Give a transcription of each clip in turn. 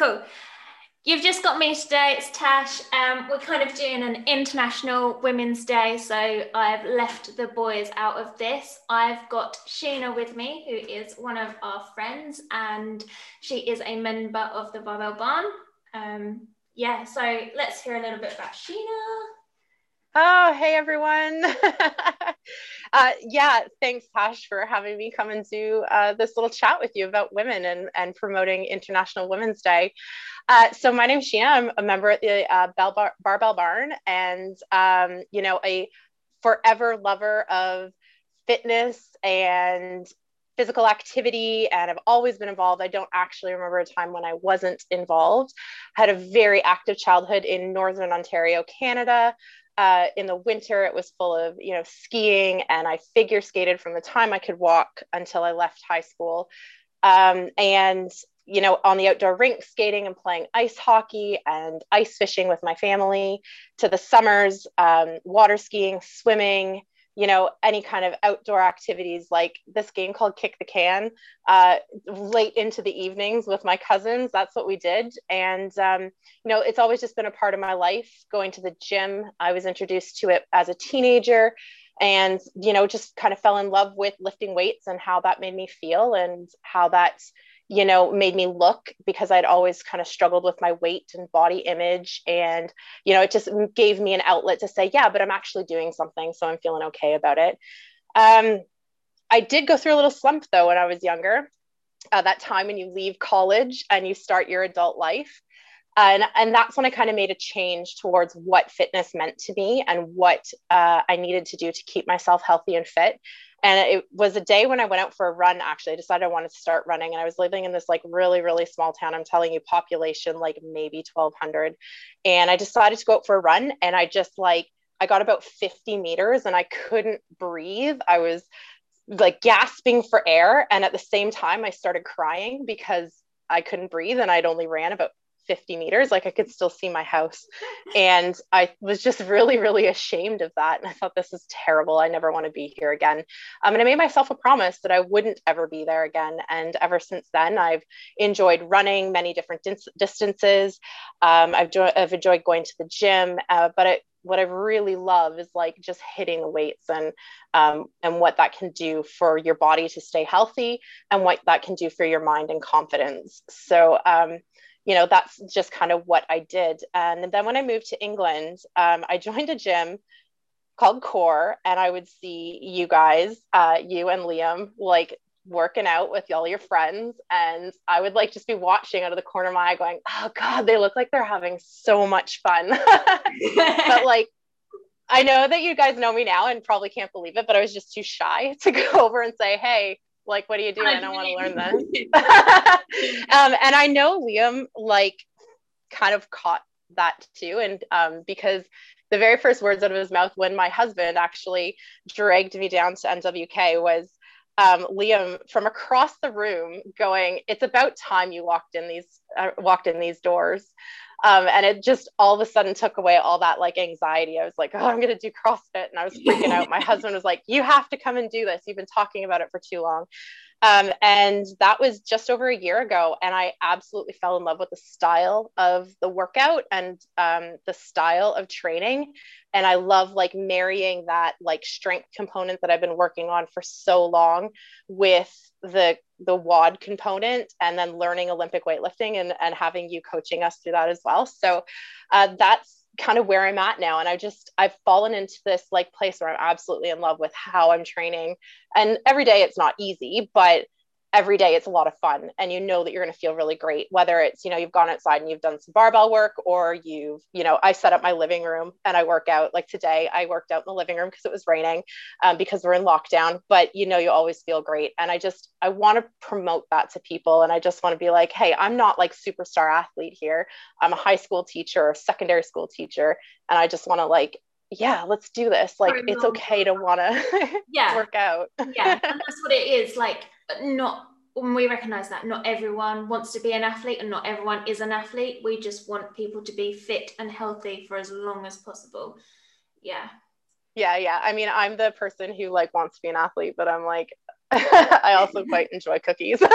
Cool. You've just got me today. It's Tash. Um, we're kind of doing an International Women's Day, so I've left the boys out of this. I've got Sheena with me, who is one of our friends, and she is a member of the Barbell Barn. Um, yeah, so let's hear a little bit about Sheena. Oh, hey everyone. uh, yeah, thanks, Tash, for having me come and do uh, this little chat with you about women and, and promoting International Women's Day. Uh, so, my name's Sheena. I'm a member at the uh, Bell Bar- Barbell Barn and, um, you know, a forever lover of fitness and physical activity and I've always been involved. I don't actually remember a time when I wasn't involved. Had a very active childhood in Northern Ontario, Canada. Uh, in the winter, it was full of you know skiing, and I figure skated from the time I could walk until I left high school. Um, and you know, on the outdoor rink, skating and playing ice hockey and ice fishing with my family. To the summers, um, water skiing, swimming, you know any kind of outdoor activities like this game called kick the can uh, late into the evenings with my cousins. That's what we did. And um, you know it's always just been a part of my life going to the gym. I was introduced to it as a teenager and you know just kind of fell in love with lifting weights and how that made me feel and how that you know, made me look because I'd always kind of struggled with my weight and body image. And, you know, it just gave me an outlet to say, yeah, but I'm actually doing something. So I'm feeling okay about it. Um, I did go through a little slump though when I was younger. Uh, that time when you leave college and you start your adult life. And, and that's when I kind of made a change towards what fitness meant to me and what uh, I needed to do to keep myself healthy and fit. And it was a day when I went out for a run, actually. I decided I wanted to start running. And I was living in this like really, really small town. I'm telling you, population like maybe 1,200. And I decided to go out for a run. And I just like, I got about 50 meters and I couldn't breathe. I was like gasping for air. And at the same time, I started crying because I couldn't breathe and I'd only ran about 50 meters like i could still see my house. And i was just really really ashamed of that. And i thought this is terrible. I never want to be here again. Um, and i made myself a promise that i wouldn't ever be there again. And ever since then i've enjoyed running many different dis- distances. Um, I've, jo- I've, enjoyed going to the gym uh, but it, what I really love is like just hitting weights and um, and what that can do for your body to stay healthy and what that can do for your mind and confidence. So um, you know, that's just kind of what I did. And then when I moved to England, um, I joined a gym called Core, and I would see you guys, uh, you and Liam, like working out with all your friends. And I would like just be watching out of the corner of my eye, going, oh God, they look like they're having so much fun. but like, I know that you guys know me now and probably can't believe it, but I was just too shy to go over and say, hey, like what do you do? I don't want to learn this. Um, and i know liam like kind of caught that too and um, because the very first words out of his mouth when my husband actually dragged me down to nwk was um, liam from across the room going it's about time you walked in these uh, walked in these doors um, and it just all of a sudden took away all that like anxiety. I was like, oh, I'm going to do CrossFit. And I was freaking out. My husband was like, you have to come and do this. You've been talking about it for too long. Um, and that was just over a year ago. And I absolutely fell in love with the style of the workout and um, the style of training. And I love like marrying that like strength component that I've been working on for so long with the the WOD component and then learning Olympic weightlifting and, and having you coaching us through that as well. So uh, that's kind of where I'm at now. And I just, I've fallen into this like place where I'm absolutely in love with how I'm training. And every day it's not easy, but every day it's a lot of fun and you know that you're going to feel really great whether it's you know you've gone outside and you've done some barbell work or you've you know i set up my living room and i work out like today i worked out in the living room because it was raining um, because we're in lockdown but you know you always feel great and i just i want to promote that to people and i just want to be like hey i'm not like superstar athlete here i'm a high school teacher or secondary school teacher and i just want to like yeah, let's do this. Like, it's okay to want to yeah. work out. yeah. And that's what it is. Like, not when we recognize that not everyone wants to be an athlete and not everyone is an athlete. We just want people to be fit and healthy for as long as possible. Yeah. Yeah. Yeah. I mean, I'm the person who like wants to be an athlete, but I'm like, I also quite enjoy cookies.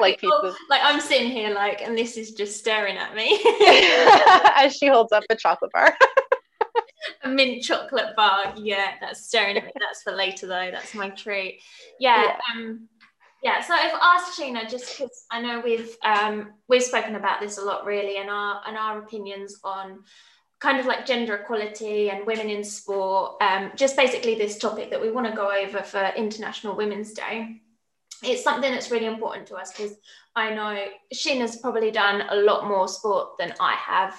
like pieces. Like I'm sitting here, like, and this is just staring at me as she holds up a chocolate bar. A mint chocolate bar. Yeah, that's staring at me. That's for later though. That's my treat. Yeah. yeah. Um, yeah, so I've asked Sheena just because I know we've um, we've spoken about this a lot, really, and our and our opinions on kind of like gender equality and women in sport. Um, just basically this topic that we want to go over for International Women's Day. It's something that's really important to us because I know Sheena's probably done a lot more sport than I have.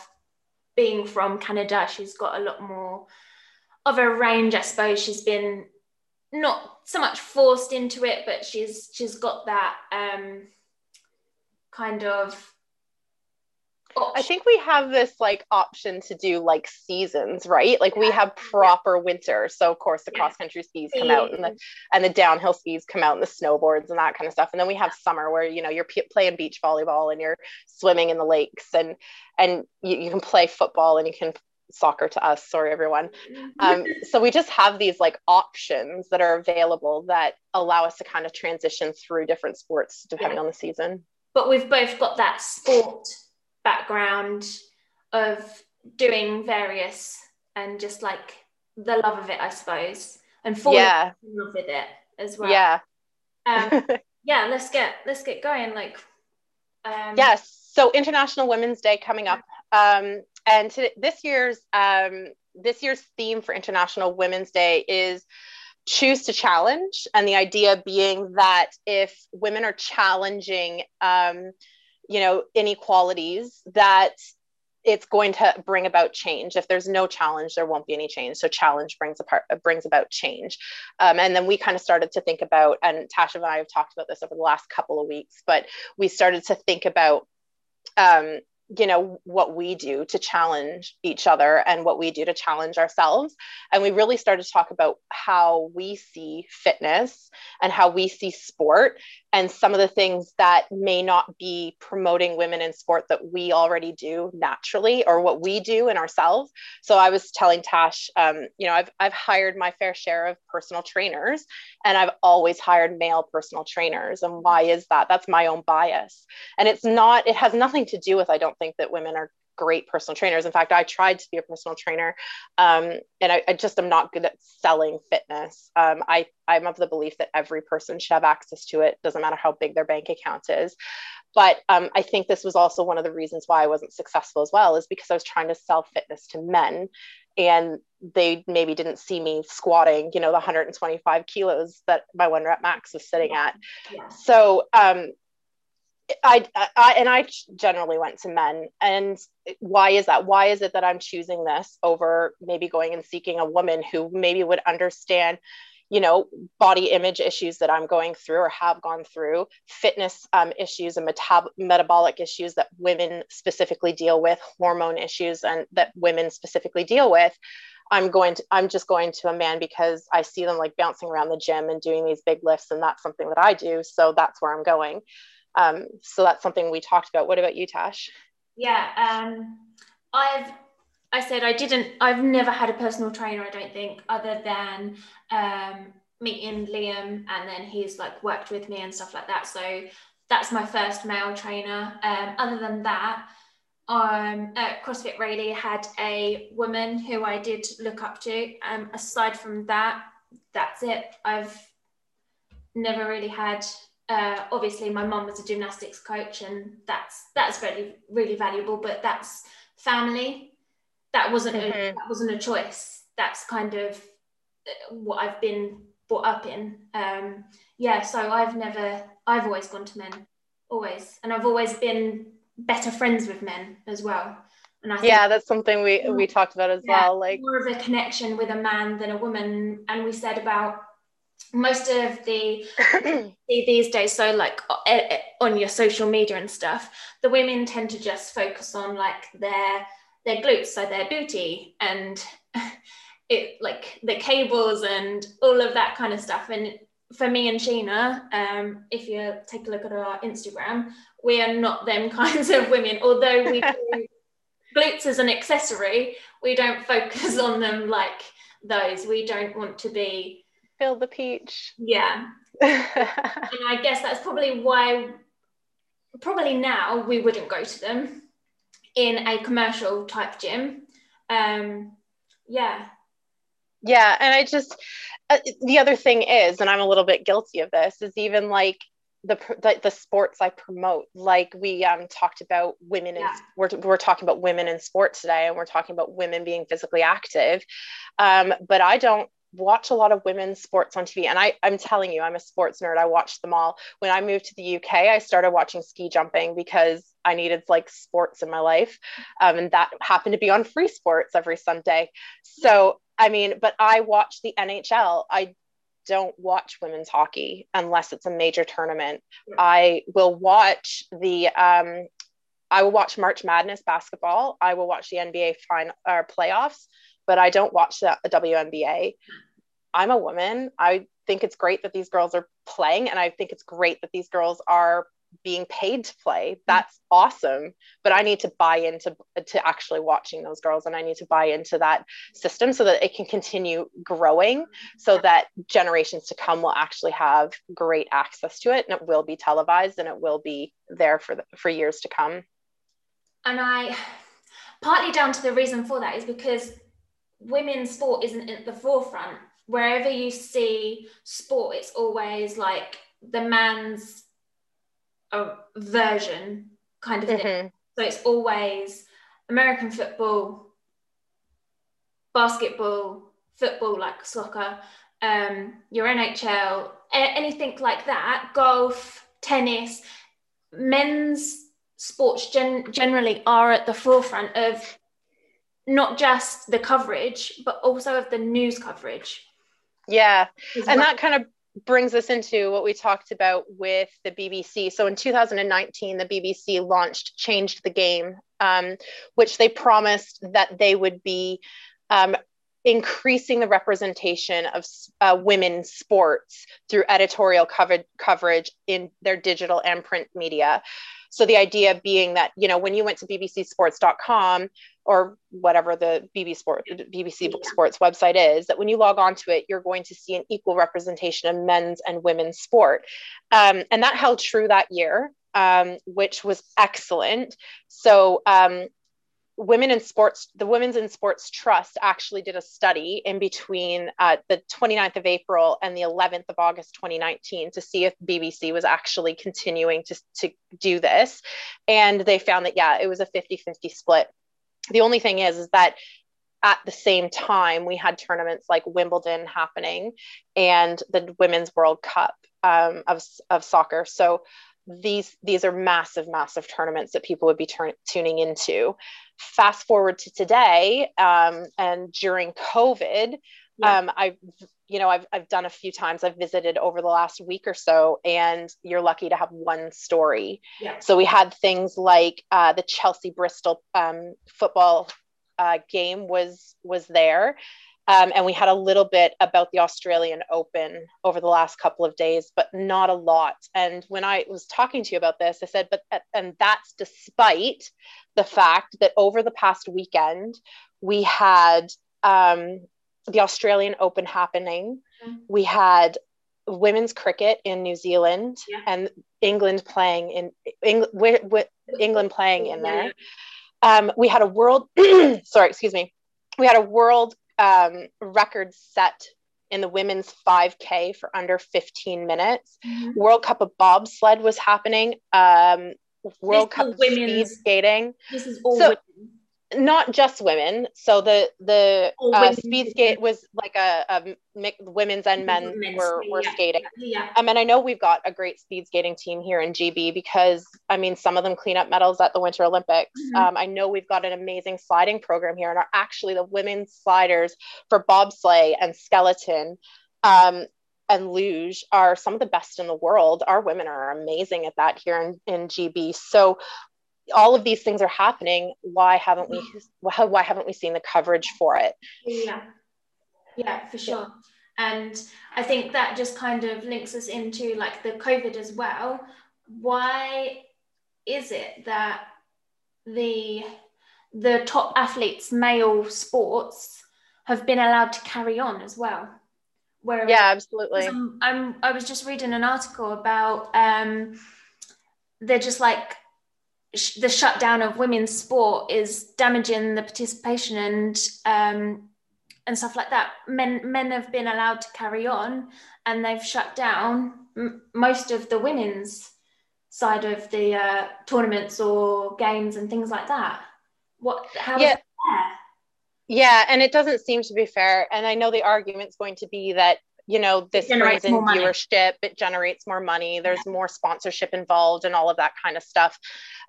Being from Canada, she's got a lot more of a range, I suppose. She's been not so much forced into it, but she's she's got that um, kind of. I think we have this like option to do like seasons, right? Like we have proper winter, so of course the cross country skis come out, and the and the downhill skis come out, and the snowboards and that kind of stuff. And then we have summer where you know you're p- playing beach volleyball and you're swimming in the lakes, and and you, you can play football and you can soccer to us. Sorry everyone. Um, so we just have these like options that are available that allow us to kind of transition through different sports depending yeah. on the season. But we've both got that sport background of doing various and just like the love of it i suppose and falling yeah. in love with it as well yeah um, yeah let's get let's get going like um, yes so international women's day coming up um, and to, this year's um, this year's theme for International Women's Day is choose to challenge, and the idea being that if women are challenging, um, you know, inequalities, that it's going to bring about change. If there's no challenge, there won't be any change. So challenge brings apart brings about change. Um, and then we kind of started to think about, and Tasha and I have talked about this over the last couple of weeks, but we started to think about um, you know what we do to challenge each other and what we do to challenge ourselves and we really started to talk about how we see fitness and how we see sport and some of the things that may not be promoting women in sport that we already do naturally or what we do in ourselves. So i was telling tash um, you know I've, I've hired my fair share of personal trainers and i've always hired male personal trainers. And why is that? That's my own bias. And it's not it has nothing to do with i don't think that women are great personal trainers. In fact, I tried to be a personal trainer, um, and I, I, just am not good at selling fitness. Um, I I'm of the belief that every person should have access to it. Doesn't matter how big their bank account is. But um, I think this was also one of the reasons why I wasn't successful as well, is because I was trying to sell fitness to men, and they maybe didn't see me squatting, you know, the 125 kilos that my one rep max was sitting at. Yeah. So um, I, I and I generally went to men. And why is that? Why is it that I'm choosing this over maybe going and seeking a woman who maybe would understand, you know, body image issues that I'm going through or have gone through, fitness um, issues and metab- metabolic issues that women specifically deal with, hormone issues and that women specifically deal with. I'm going to, I'm just going to a man because I see them like bouncing around the gym and doing these big lifts, and that's something that I do. So that's where I'm going. Um, so that's something we talked about. What about you, Tash? Yeah, um, I've I said I didn't. I've never had a personal trainer. I don't think, other than um, meeting Liam, and then he's like worked with me and stuff like that. So that's my first male trainer. Um, other than that, um, CrossFit Rayleigh had a woman who I did look up to. Um, aside from that, that's it. I've never really had uh, obviously my mum was a gymnastics coach and that's that's really really valuable but that's family. That wasn't mm-hmm. a, that wasn't a choice. That's kind of uh, what I've been brought up in. Um, yeah so I've never I've always gone to men always. And I've always been better friends with men as well. And I yeah that's something we we talked about as yeah, well like more of a connection with a man than a woman. And we said about most of the these days so like on your social media and stuff the women tend to just focus on like their their glutes so their booty and it like the cables and all of that kind of stuff and for me and Sheena, um, if you take a look at our Instagram, we are not them kinds of women. Although we do glutes as an accessory, we don't focus on them like those. We don't want to be Phil the Peach. Yeah. and I guess that's probably why, probably now we wouldn't go to them in a commercial type gym. Um, yeah. Yeah. And I just, uh, the other thing is, and I'm a little bit guilty of this, is even like the, the, the sports I promote. Like we um, talked about women, yeah. in, we're, we're talking about women in sports today, and we're talking about women being physically active. Um, but I don't watch a lot of women's sports on TV. And I, I'm telling you, I'm a sports nerd. I watched them all. When I moved to the UK, I started watching ski jumping because I needed like sports in my life. Um, and that happened to be on free sports every Sunday. So, I mean, but I watch the NHL. I don't watch women's hockey unless it's a major tournament. Yeah. I will watch the um, I will watch March Madness basketball. I will watch the NBA final or playoffs, but I don't watch the, WNBA. I'm a woman. I think it's great that these girls are playing, and I think it's great that these girls are being paid to play. Mm-hmm. That's awesome. But i need to buy into to actually watching those girls and i need to buy into that system so that it can continue growing so that generations to come will actually have great access to it and it will be televised and it will be there for the, for years to come. And i partly down to the reason for that is because women's sport isn't at the forefront wherever you see sport it's always like the man's a version kind of mm-hmm. thing. So it's always American football, basketball, football like soccer, um, your NHL, anything like that, golf, tennis, men's sports gen- generally are at the forefront of not just the coverage, but also of the news coverage. Yeah. And well. that kind of brings us into what we talked about with the BBC. So in 2019, the BBC launched Change the Game, um, which they promised that they would be um, increasing the representation of uh, women sports through editorial cover- coverage in their digital and print media. So the idea being that, you know, when you went to bbcsports.com or whatever the BBC, Sport, BBC. Sports website is, that when you log on to it, you're going to see an equal representation of men's and women's sport. Um, and that held true that year, um, which was excellent. So um, women in sports the women's in sports trust actually did a study in between uh, the 29th of april and the 11th of august 2019 to see if bbc was actually continuing to, to do this and they found that yeah it was a 50-50 split the only thing is is that at the same time we had tournaments like wimbledon happening and the women's world cup um, of, of soccer so these these are massive massive tournaments that people would be turn, tuning into fast forward to today um, and during covid yeah. um, i've you know I've, I've done a few times i've visited over the last week or so and you're lucky to have one story yeah. so we had things like uh, the chelsea bristol um, football uh, game was was there um, and we had a little bit about the Australian Open over the last couple of days, but not a lot. And when I was talking to you about this, I said, but, and that's despite the fact that over the past weekend, we had um, the Australian Open happening. Mm-hmm. We had women's cricket in New Zealand yeah. and England playing in England, with, with England playing in there. Um, we had a world, sorry, excuse me. We had a world um, record set in the women's 5K for under 15 minutes. Mm-hmm. World Cup of bobsled was happening. Um, World this Cup of speed skating. This is all so, women not just women. So the the uh, speed skate was like a, a women's and men men's were, were yeah. skating. Yeah. Um, and I know we've got a great speed skating team here in GB because I mean some of them clean up medals at the Winter Olympics. Mm-hmm. Um, I know we've got an amazing sliding program here, and are actually the women's sliders for bobsleigh and skeleton. Um, and luge are some of the best in the world. Our women are amazing at that here in, in GB. So all of these things are happening why haven't we why haven't we seen the coverage for it? Yeah. Yeah for sure. And i think that just kind of links us into like the covid as well. Why is it that the the top athletes male sports have been allowed to carry on as well? Where yeah, absolutely. I'm, I'm, i was just reading an article about um, they're just like sh- the shutdown of women's sport is damaging the participation and um, and stuff like that. Men men have been allowed to carry on, and they've shut down m- most of the women's side of the uh, tournaments or games and things like that. What? How yeah. Yeah, and it doesn't seem to be fair. And I know the argument's going to be that you know this brings in viewership it generates more money there's yeah. more sponsorship involved and all of that kind of stuff.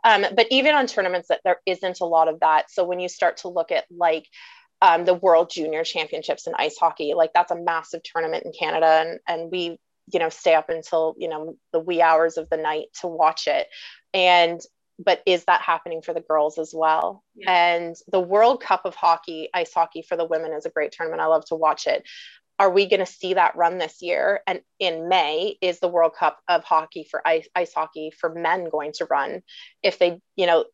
Um, but even on tournaments that there isn't a lot of that so when you start to look at like um, the world junior championships in ice hockey like that's a massive tournament in canada and, and we you know stay up until you know the wee hours of the night to watch it. And but is that happening for the girls as well? Yeah. and the world cup of hockey ice hockey for the women is a great tournament. I love to watch it are we going to see that run this year and in may is the world cup of hockey for ice, ice hockey for men going to run if they you know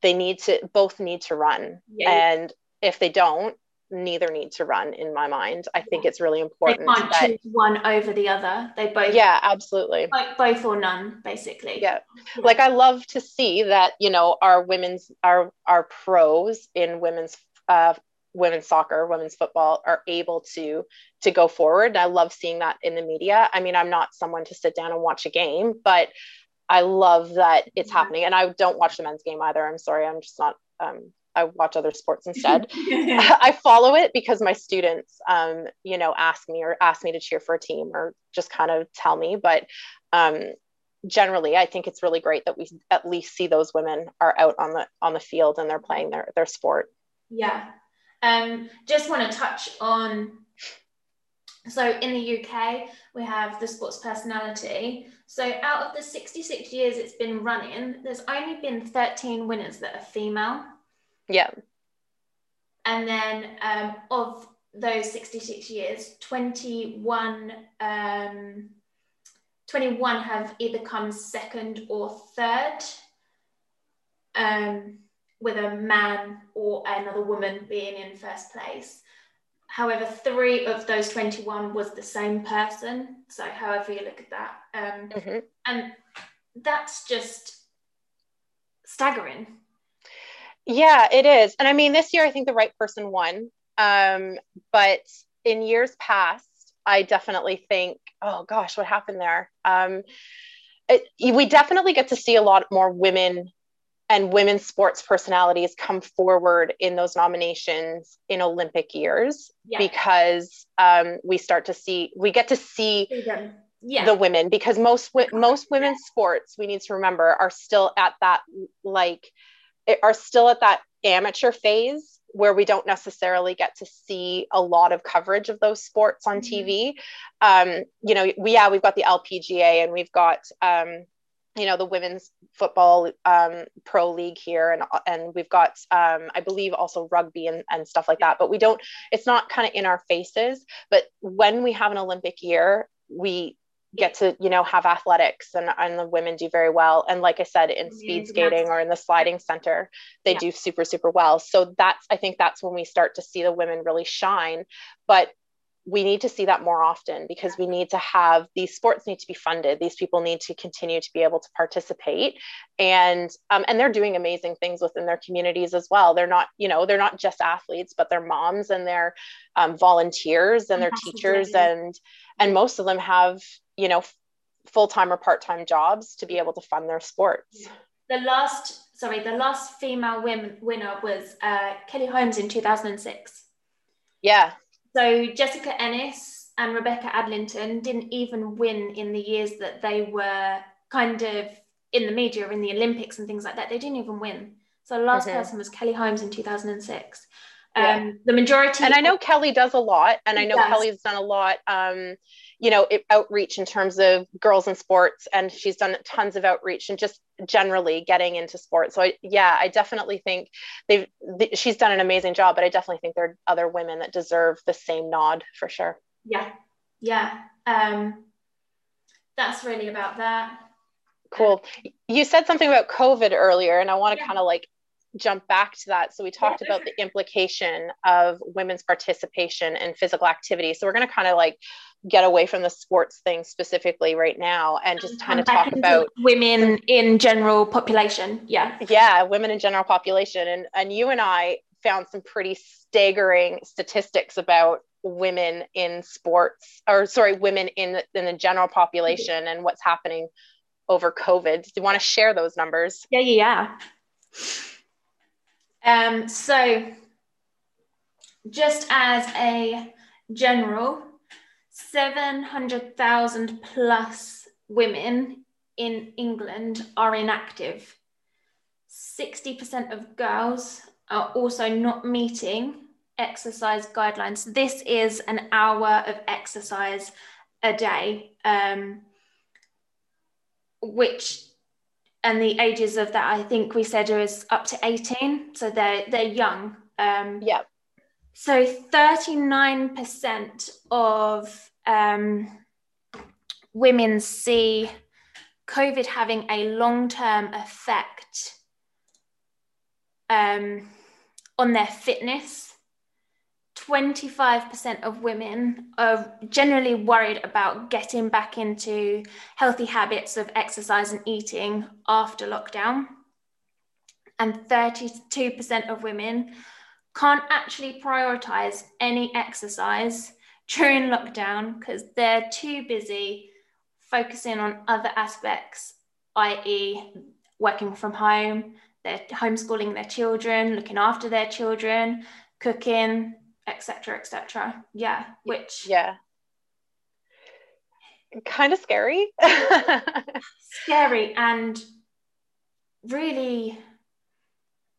they need to both need to run yeah. and if they don't neither need to run in my mind. I think it's really important. They can't that, choose one over the other. They both Yeah, absolutely. Like both or none, basically. Yeah. yeah. Like I love to see that, you know, our women's our our pros in women's uh women's soccer, women's football are able to to go forward. I love seeing that in the media. I mean, I'm not someone to sit down and watch a game, but I love that it's yeah. happening. And I don't watch the men's game either. I'm sorry. I'm just not um, I watch other sports instead. I follow it because my students, um, you know, ask me or ask me to cheer for a team or just kind of tell me. But um, generally, I think it's really great that we at least see those women are out on the on the field and they're playing their their sport. Yeah. Um, just want to touch on. So in the UK, we have the sports personality. So out of the 66 years it's been running, there's only been 13 winners that are female. Yeah. And then um, of those 66 years, 21, um, 21 have either come second or third, um, with a man or another woman being in first place. However, three of those 21 was the same person. So, however you look at that. Um, mm-hmm. And that's just staggering. Yeah, it is. And I mean, this year I think the right person won. Um, but in years past, I definitely think, oh gosh, what happened there? Um, it, we definitely get to see a lot more women and women's sports personalities come forward in those nominations in Olympic years yeah. because um, we start to see, we get to see yeah. the women because most most women's sports we need to remember are still at that like are still at that amateur phase where we don't necessarily get to see a lot of coverage of those sports on mm-hmm. TV. Um, you know, we yeah, we've got the LPGA and we've got um, you know the women's football um, pro league here and and we've got um, i believe also rugby and, and stuff like that but we don't it's not kind of in our faces but when we have an olympic year we get to you know have athletics and, and the women do very well. And like i said in speed skating or in the sliding center they yeah. do super super well. So that's i think that's when we start to see the women really shine. But we need to see that more often because we need to have these sports need to be funded. These people need to continue to be able to participate. And um, and they're doing amazing things within their communities as well. They're not you know they're not just athletes but they're moms and they're um, volunteers and they're teachers and and most of them have you know full-time or part-time jobs to be able to fund their sports. The last sorry the last female win- winner was uh, kelly holmes in 2006 yeah so jessica ennis and rebecca adlington didn't even win in the years that they were kind of in the media in the olympics and things like that they didn't even win so the last mm-hmm. person was kelly holmes in 2006 yeah. um, the majority and i know kelly does a lot and i know does. kelly's done a lot um, you know it, outreach in terms of girls in sports and she's done tons of outreach and just generally getting into sports. So I, yeah i definitely think they've she's done an amazing job but i definitely think there are other women that deserve the same nod for sure. Yeah. Yeah. Um that's really about that. Cool. You said something about covid earlier and i want to yeah. kind of like jump back to that. So we talked about the implication of women's participation in physical activity. So we're going to kind of like get away from the sports thing specifically right now and just kind of talk about women in general population. Yeah. Yeah, women in general population. And and you and I found some pretty staggering statistics about women in sports or sorry, women in in the general population and what's happening over COVID. Do you want to share those numbers? Yeah, yeah, yeah. Um, so just as a general 700,000 plus women in England are inactive. 60% of girls are also not meeting exercise guidelines. This is an hour of exercise a day, um, which and the ages of that I think we said is up to 18, so they're they're young. Um, yeah. So 39% of um, women see COVID having a long term effect um, on their fitness. 25% of women are generally worried about getting back into healthy habits of exercise and eating after lockdown. And 32% of women can't actually prioritize any exercise during lockdown because they're too busy focusing on other aspects, i.e., working from home, they're homeschooling their children, looking after their children, cooking, etc., etc. Yeah, which yeah, kind of scary. scary and really,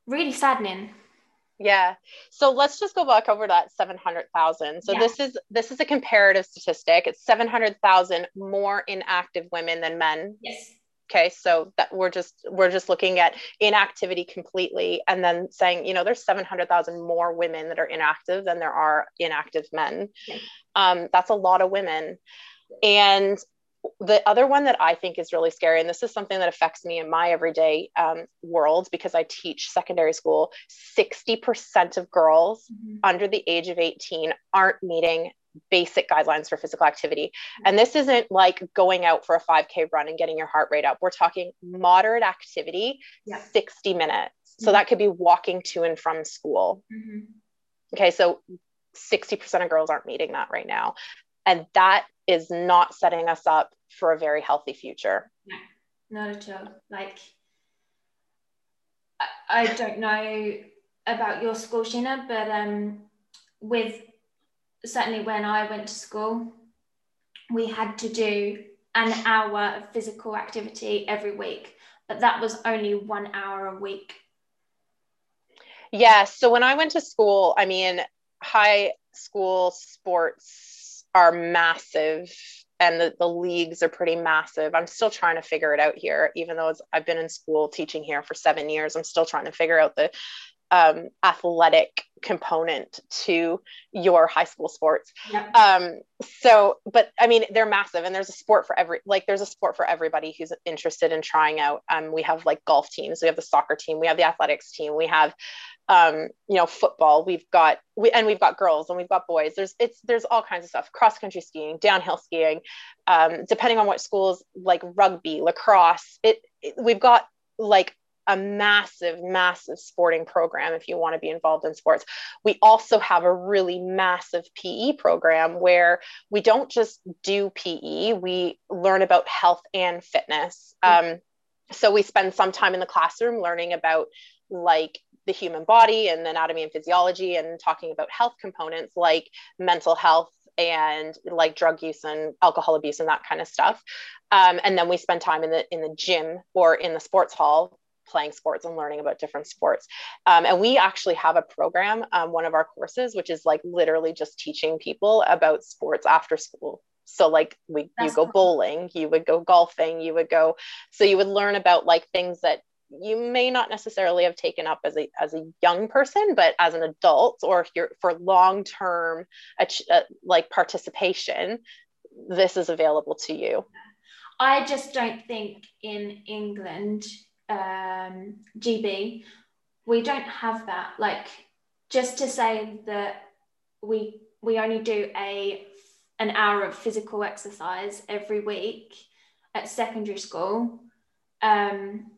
really saddening yeah. So let's just go back over that 700,000. So yeah. this is this is a comparative statistic. It's 700,000 more inactive women than men. Yes. Okay, so that we're just we're just looking at inactivity completely and then saying, you know, there's 700,000 more women that are inactive than there are inactive men. Okay. Um, that's a lot of women. And the other one that I think is really scary, and this is something that affects me in my everyday um, world because I teach secondary school, 60% of girls mm-hmm. under the age of 18 aren't meeting basic guidelines for physical activity. Mm-hmm. And this isn't like going out for a 5K run and getting your heart rate up. We're talking moderate activity, yeah. 60 minutes. Mm-hmm. So that could be walking to and from school. Mm-hmm. Okay, so 60% of girls aren't meeting that right now. And that is not setting us up for a very healthy future. No, not at all. Like, I, I don't know about your school, Sheena, but um, with certainly when I went to school, we had to do an hour of physical activity every week, but that was only one hour a week. Yeah. So when I went to school, I mean, high school sports are massive and the, the leagues are pretty massive. I'm still trying to figure it out here, even though I've been in school teaching here for seven years. I'm still trying to figure out the um, athletic component to your high school sports. Um, so, but I mean, they're massive, and there's a sport for every like there's a sport for everybody who's interested in trying out. Um, we have like golf teams, we have the soccer team, we have the athletics team, we have um, you know, football. We've got we and we've got girls and we've got boys. There's it's there's all kinds of stuff. Cross country skiing, downhill skiing, um, depending on what schools like rugby, lacrosse. It, it we've got like a massive, massive sporting program if you want to be involved in sports. We also have a really massive PE program where we don't just do PE, we learn about health and fitness. Um, so we spend some time in the classroom learning about like the human body and anatomy and physiology and talking about health components like mental health and like drug use and alcohol abuse and that kind of stuff um, and then we spend time in the in the gym or in the sports hall playing sports and learning about different sports. Um, and we actually have a program um, one of our courses which is like literally just teaching people about sports after school. So like we That's you go bowling you would go golfing you would go so you would learn about like things that you may not necessarily have taken up as a as a young person but as an adult or if you're for long term uh, like participation this is available to you. I just don't think in england um, gb we don't have that. Like just to say that we we only do a an hour of physical exercise every week at secondary school um,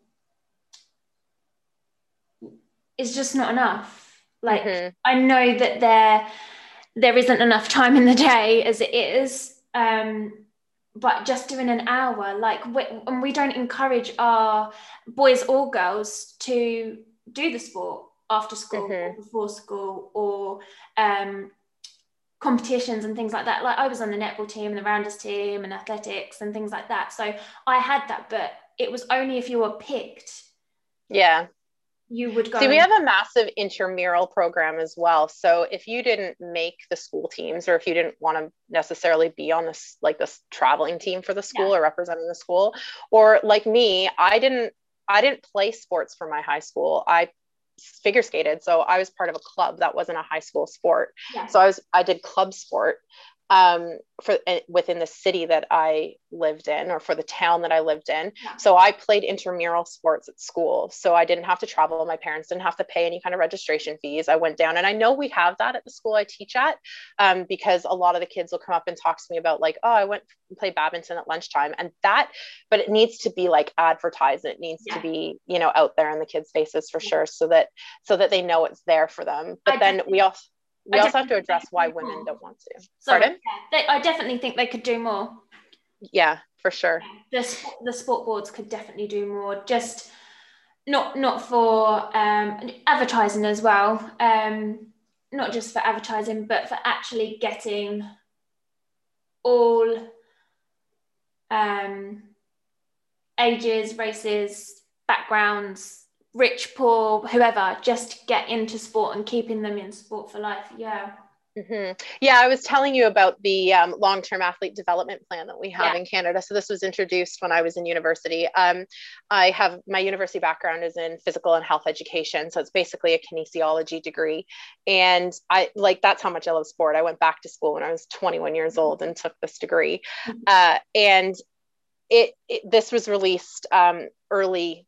is just not enough. Like mm-hmm. I know that there there isn't enough time in the day as it is. Um, but just doing an hour, like, we, and we don't encourage our boys or girls to do the sport after school mm-hmm. or before school or um, competitions and things like that. Like I was on the netball team and the rounders team and athletics and things like that. So I had that, but it was only if you were picked. Yeah you would go. See, we have a massive intramural program as well. So if you didn't make the school teams, or if you didn't want to necessarily be on this like this traveling team for the school yeah. or representing the school, or like me, I didn't I didn't play sports for my high school. I figure skated, so I was part of a club that wasn't a high school sport. Yeah. So I was I did club sport um, for uh, within the city that I lived in or for the town that I lived in. Yeah. So I played intramural sports at school. So I didn't have to travel. My parents didn't have to pay any kind of registration fees. I went down and I know we have that at the school I teach at um, because a lot of the kids will come up and talk to me about like, oh, I went and play badminton at lunchtime and that, but it needs to be like advertised. It needs yeah. to be, you know, out there in the kids' faces for yeah. sure. So that, so that they know it's there for them. But I then we also, we I also have to address why women don't want to. Sorry, Pardon? Yeah, they, I definitely think they could do more. Yeah, for sure. The the sport boards could definitely do more. Just not not for um, advertising as well. Um, not just for advertising, but for actually getting all um, ages, races, backgrounds, rich, poor, whoever, just get into sport and keeping them in sport for life. Yeah. Mm-hmm. Yeah, I was telling you about the um, long term athlete development plan that we have yeah. in Canada. So, this was introduced when I was in university. Um, I have my university background is in physical and health education. So, it's basically a kinesiology degree. And I like that's how much I love sport. I went back to school when I was 21 years old and took this degree. Mm-hmm. Uh, and it, it, this was released um, early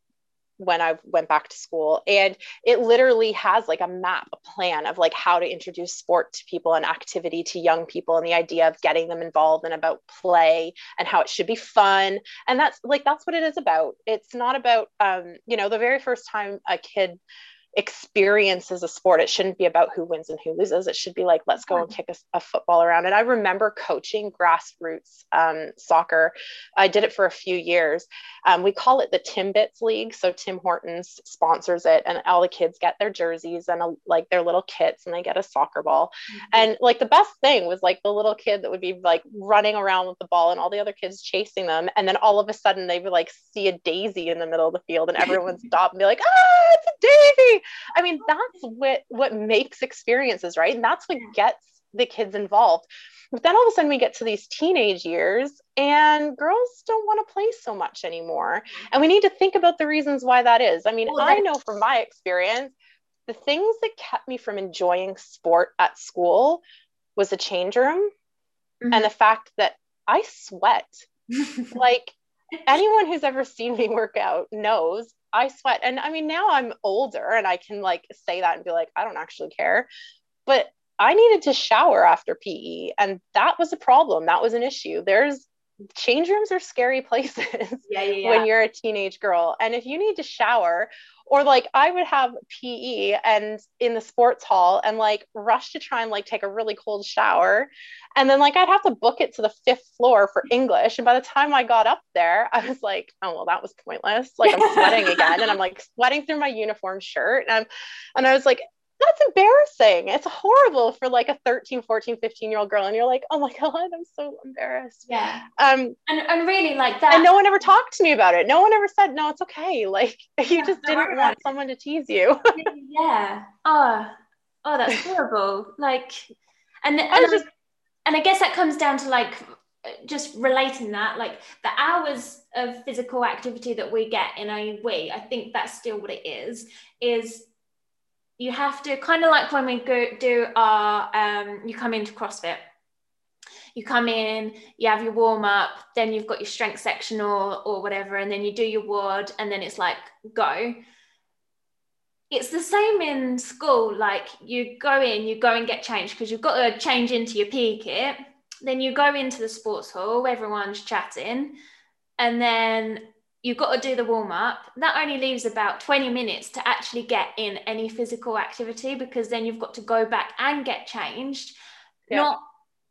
when I went back to school. And it literally has like a map, a plan of like how to introduce sport to people and activity to young people and the idea of getting them involved and about play and how it should be fun. And that's like, that's what it is about. It's not about, um, you know, the very first time a kid experience as a sport. It shouldn't be about who wins and who loses. It should be like, let's go and kick a, a football around. And I remember coaching grassroots um, soccer. I did it for a few years. Um, we call it the Timbits League. So Tim Hortons sponsors it, and all the kids get their jerseys and a, like their little kits, and they get a soccer ball. Mm-hmm. And like the best thing was like the little kid that would be like running around with the ball, and all the other kids chasing them. And then all of a sudden they would like see a daisy in the middle of the field, and everyone stop and be like, ah, it's a daisy I mean, that's what what makes experiences, right? And that's what gets the kids involved. But then all of a sudden we get to these teenage years and girls don't want to play so much anymore. And we need to think about the reasons why that is. I mean, I know from my experience, the things that kept me from enjoying sport at school was the change room mm-hmm. and the fact that I sweat. like anyone who's ever seen me work out knows I sweat. And I mean, now I'm older and I can like say that and be like, I don't actually care. But I needed to shower after PE. And that was a problem. That was an issue. There's change rooms are scary places yeah, yeah, yeah. when you're a teenage girl. And if you need to shower, or like I would have PE and in the sports hall and like rush to try and like take a really cold shower. And then like I'd have to book it to the fifth floor for English. And by the time I got up there, I was like, oh well, that was pointless. Like I'm sweating again. And I'm like sweating through my uniform shirt. And I'm and I was like, that's embarrassing. It's horrible for like a 13, 14, 15 year old girl. And you're like, oh my God, I'm so embarrassed. Yeah. Um, and, and really like that. And no one ever talked to me about it. No one ever said, no, it's okay. Like you yeah, just didn't want someone to tease you. yeah. Oh, oh, that's horrible. like, and, and, I just, and I guess that comes down to like, just relating that like the hours of physical activity that we get in a week i think that's still what it is is you have to kind of like when we go do our um, you come into CrossFit. You come in, you have your warm up, then you've got your strength section or or whatever, and then you do your WOD, and then it's like go. it's the same in school. Like you go in, you go and get changed because you've got to change into your PE kit. Then you go into the sports hall, everyone's chatting, and then you've got to do the warm up. That only leaves about 20 minutes to actually get in any physical activity because then you've got to go back and get changed. Yeah. Not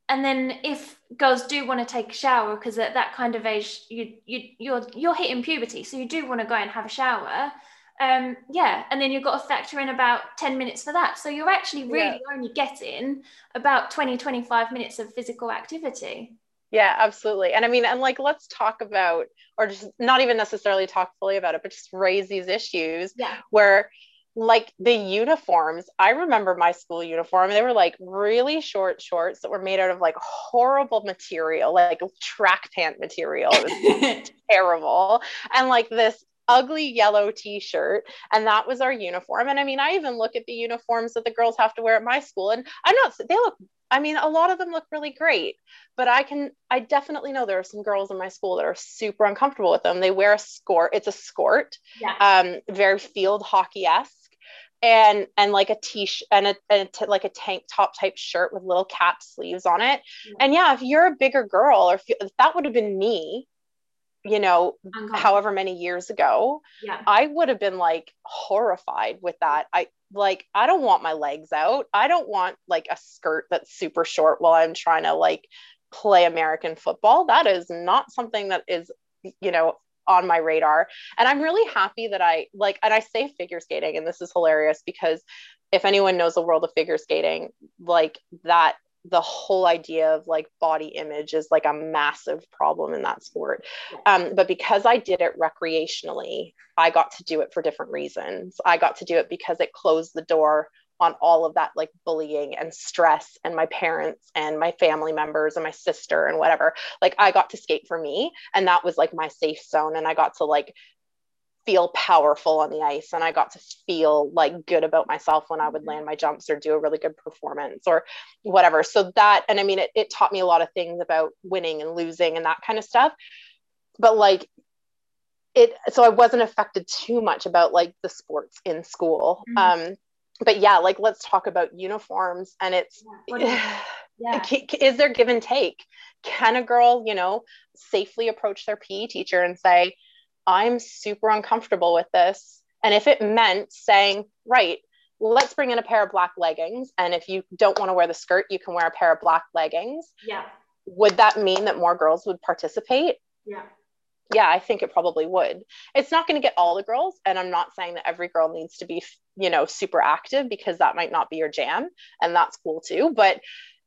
and then if girls do want to take a shower because at that kind of age you you you're you're hitting puberty so you do want to go and have a shower um yeah and then you've got to factor in about 10 minutes for that so you're actually really yeah. only getting about 20 25 minutes of physical activity yeah absolutely. And i mean and like let's talk about or just not even necessarily talk fully about it but just raise these issues yeah. where like the uniforms i remember my school uniform they were like really short shorts that were made out of like horrible material like track pant material. It was terrible. And like this ugly yellow t-shirt and that was our uniform and i mean i even look at the uniforms that the girls have to wear at my school and i'm not they look i mean a lot of them look really great but i can i definitely know there are some girls in my school that are super uncomfortable with them they wear a skirt it's a skirt yeah. um very field hockey-esque and and like a t-shirt and a, and a t- like a tank top type shirt with little cap sleeves on it yeah. and yeah if you're a bigger girl or if, you, if that would have been me you know however many years ago yeah. i would have been like horrified with that. I like i don't want my legs out. I don't want like a skirt that's super short while i'm trying to like play american football. That is not something that is you know on my radar. And i'm really happy that i like and i say figure skating and this is hilarious because if anyone knows the world of figure skating like that the whole idea of like body image is like a massive problem in that sport. Um, but because I did it recreationally, I got to do it for different reasons. I got to do it because it closed the door on all of that like bullying and stress and my parents and my family members and my sister and whatever like i got to skate for me and that was like my safe zone and i got to like feel powerful on the ice and I got to feel like good about myself when I would land my jumps or do a really good performance or whatever. So that, and I mean, it, it taught me a lot of things about winning and losing and that kind of stuff. But like, it, so I wasn't affected too much about like the sports in school. Mm-hmm. Um, but yeah, like let's talk about uniforms and it's, yeah. yeah. is there give and take? Can a girl, you know, safely approach their PE teacher and say, I'm super uncomfortable with this. And if it meant saying, right, let's bring in a pair of black leggings. And if you don't want to wear the skirt, you can wear a pair of black leggings. Yeah. Would that mean that more girls would participate? Yeah. Yeah, I think it probably would. It's not going to get all the girls. And I'm not saying that every girl needs to be, you know, super active because that might not be your jam. And that's cool too. But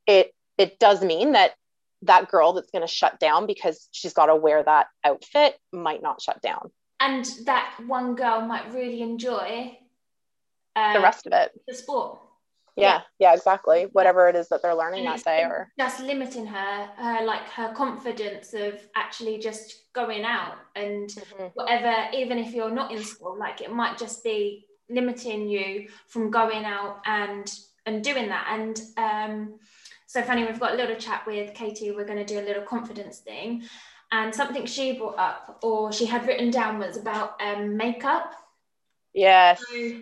it, it does mean that that girl that's going to shut down because she's got to wear that outfit might not shut down. And that one girl might really enjoy uh, the rest of it. The sport. Yeah, yeah, exactly. Whatever it is that they're learning and that day, or just limiting her, her like her confidence of actually just going out and mm-hmm. whatever. Even if you're not in school, like it might just be limiting you from going out and and doing that. And um, so funny, we've got a little chat with Katie. We're going to do a little confidence thing. And something she brought up or she had written down was about um, makeup. Yes. So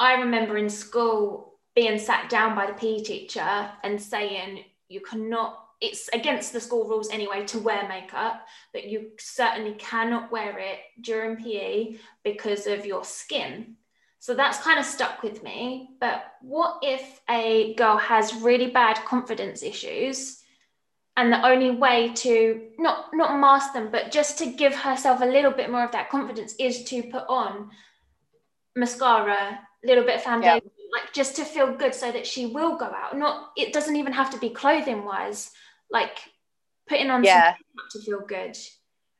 I remember in school being sat down by the PE teacher and saying, you cannot, it's against the school rules anyway to wear makeup, but you certainly cannot wear it during PE because of your skin. So that's kind of stuck with me. But what if a girl has really bad confidence issues and the only way to not not mask them, but just to give herself a little bit more of that confidence is to put on mascara, a little bit of foundation, yeah. like just to feel good so that she will go out. Not it doesn't even have to be clothing wise, like putting on yeah. to feel good.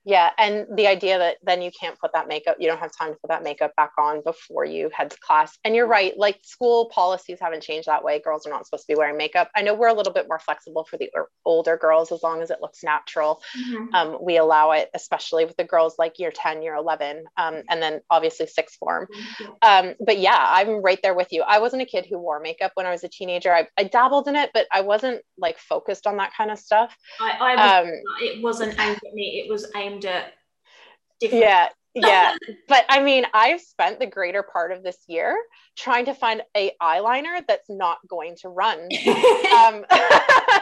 Yeah, and the idea that then you can't put that makeup, you don't have time to put that makeup back on before you head to class. And you're right, like school policies haven't changed that way. Girls are not supposed to be wearing makeup. I know we're a little bit more flexible for the older girls as long as it looks natural. Mm-hmm. Um, we allow it, especially with the girls like year 10, year 11, um, and then obviously sixth form. Um, but yeah, I'm right there with you. I wasn't a kid who wore makeup when I was a teenager. I, I dabbled in it, but I wasn't like focused on that kind of stuff. I, I was, um, it wasn't aimed at me. It was aimed aimed at different. Yeah. yeah. But I mean, I've spent the greater part of this year trying to find a eyeliner that's not going to run. um,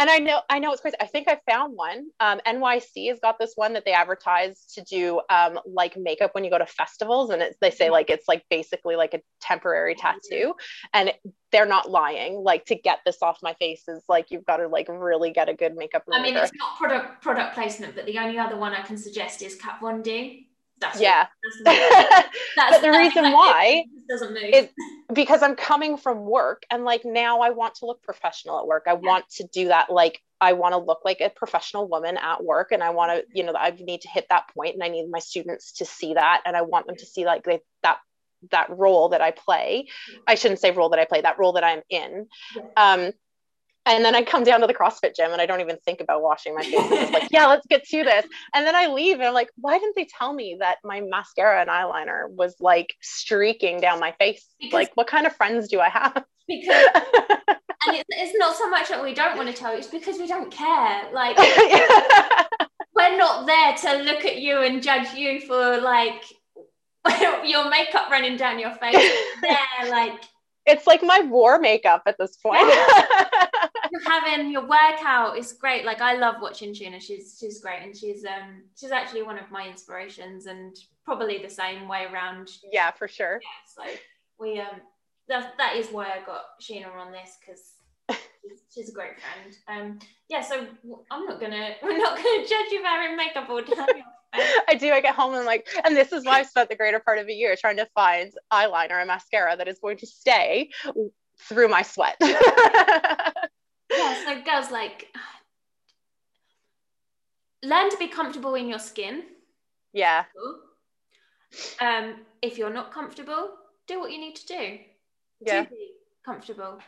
and I know, I know it's crazy. I think I found one. Um, NYC has got this one that they advertise to do um, like makeup when you go to festivals, and it's they say like it's like basically like a temporary tattoo, and they're not lying. Like to get this off my face is like you've got to like really get a good makeup. Remover. I mean, it's not product product placement, but the only other one I can suggest is Kat Von D. That's yeah. That's, but the reason why doesn't move. is because I'm coming from work and like now I want to look professional at work. I yeah. want to do that. Like I want to look like a professional woman at work and I want to, you know, I need to hit that point and I need my students to see that. And I want them to see like they, that that role that I play. I shouldn't say role that I play, that role that I'm in. Um, and then I come down to the CrossFit gym and I don't even think about washing my face. It's like, yeah, let's get to this. And then I leave and I'm like, why didn't they tell me that my mascara and eyeliner was like streaking down my face? Because, like, what kind of friends do I have? Because and it's, it's not so much that we don't want to tell you, it's because we don't care. Like we're not there to look at you and judge you for like your makeup running down your face. Yeah, like it's like my war makeup at this point. You're having your workout is great. Like I love watching Tuna. She's she's great, and she's um she's actually one of my inspirations, and probably the same way around. Yeah, for sure. Yeah, so we um that that is why I got Sheena on this because she's, a great friend. Um yeah, so I'm not gonna we're not gonna judge you having makeup all day. I do. I get home and I'm like, and this is why I've spent the greater part of a year trying to find eyeliner and mascara that is going to stay through my sweat. yeah. So girls, like, learn to be comfortable in your skin. Yeah. Um, if you're not comfortable, do what you need to do. Yeah. To be comfortable.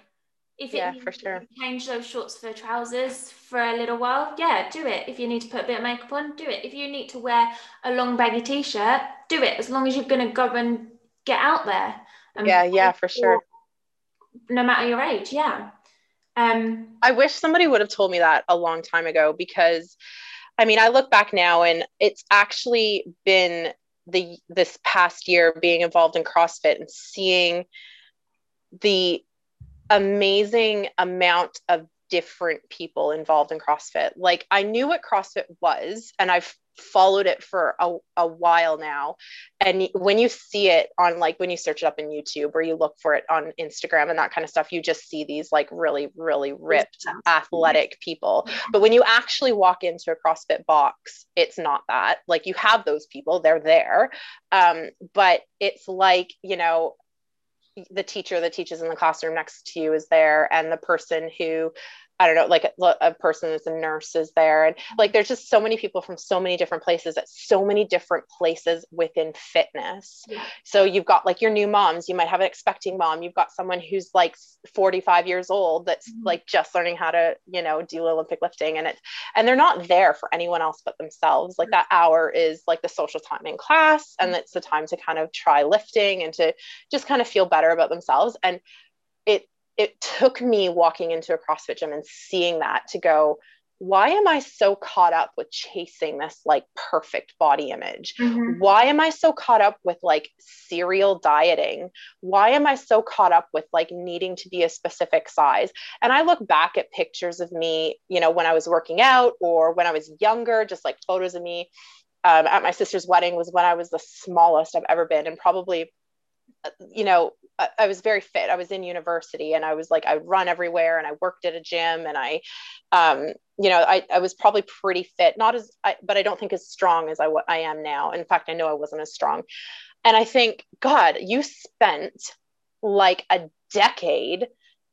If yeah, for sure. change those shorts for trousers for a little while, yeah, do it. If you need to put a bit of makeup on, do it. If you need to wear a long baggy t-shirt, do it. As long as you're gonna go and get out there. yeah, yeah, for sure. No matter your age, yeah. Um, I wish somebody would have told me that a long time ago because, I mean, I look back now and it's actually been the this past year being involved in CrossFit and seeing the amazing amount of different people involved in CrossFit. Like I knew what CrossFit was and I've followed it for a, a while now. And when you see it on like when you search it up in YouTube or you look for it on Instagram and that kind of stuff, you just see these like really, really ripped athletic people. But when you actually walk into a CrossFit box, it's not that. Like you have those people, they're there. Um, but it's like, you know, the teacher that teaches in the classroom next to you is there and the person who I don't know, like a, a, person that's a nurse is there. And like there's just so many people from so many different places at so many different places within fitness. Yeah. So you've got like your new moms, you might have an expecting mom, you've got someone who's like 45 years old that's mm-hmm. like just learning how to, you know, do Olympic lifting. And it's and they're not there for anyone else but themselves. Like that hour is like the social time in class, and mm-hmm. it's the time to kind of try lifting and to just kind of feel better about themselves. And it it took me walking into a CrossFit gym and seeing that to go, why am I so caught up with chasing this like perfect body image? Mm-hmm. Why am I so caught up with like serial dieting? Why am I so caught up with like needing to be a specific size? And I look back at pictures of me, you know, when I was working out or when I was younger, just like photos of me um, at my sister's wedding was when I was the smallest I've ever been and probably you know, I, was very fit. I was in university and I was like, I run everywhere and I worked at a gym and I, um, you know, I, I was probably pretty fit, not as, I, but I don't think as strong as I, I am now. In fact, I know I wasn't as strong. And I think, God, you spent like a decade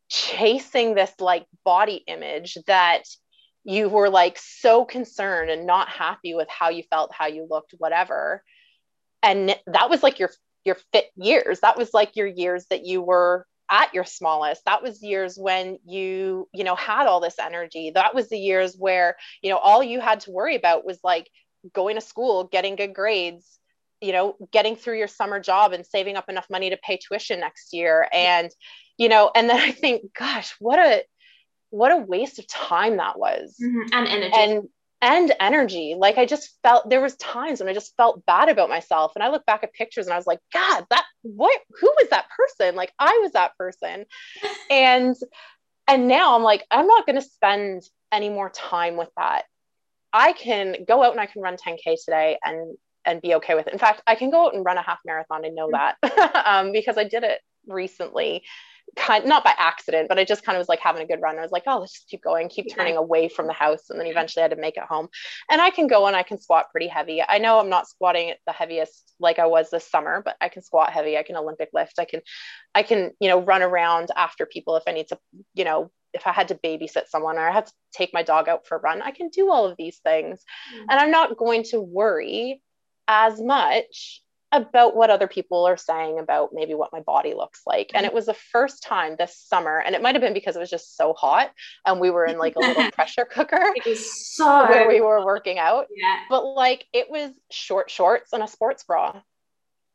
chasing this like body image that you were like so concerned and not happy with how you felt, how you looked, whatever. And that was like your your fit years. That was like your years that you were at your smallest. That was years when you you know had all this energy. That was the years where you know all you had to worry about was like going to school getting good grades you know getting through your summer job and saving up enough money to pay tuition next year. And you know and then i think gosh what a what a waste of time that was. Mm-hmm. and energy. And and energy. Like i just felt there was times when i just felt bad about myself. And i look back at pictures and i was like god that what who was that person? Like i was that person. And and now i'm like i'm not going to spend any more time with that. I can go out and i can run 10k today and and be okay with it. In fact i can go out and run a half marathon. And know that. Um, because i did it recently kind not by accident, but I just kind of was like having a good run. I was like, oh, let's just keep going, keep turning away from the house. And then eventually I had to make it home. And I can go and I can squat pretty heavy. I know I'm not squatting the heaviest like I was this summer, but I can squat heavy. I can Olympic lift. I can, I can, you know, run around after people if I need to, you know, if I had to babysit someone or I have to take my dog out for a run, I can do all of these things. Mm-hmm. And I'm not going to worry as much about what other people are saying about maybe what my body looks like. And mm-hmm. it was the first time this summer, and it might have been because it was just so hot and we were in like a little pressure cooker. So where we were working out. Yeah. But like it was short shorts and a sports bra.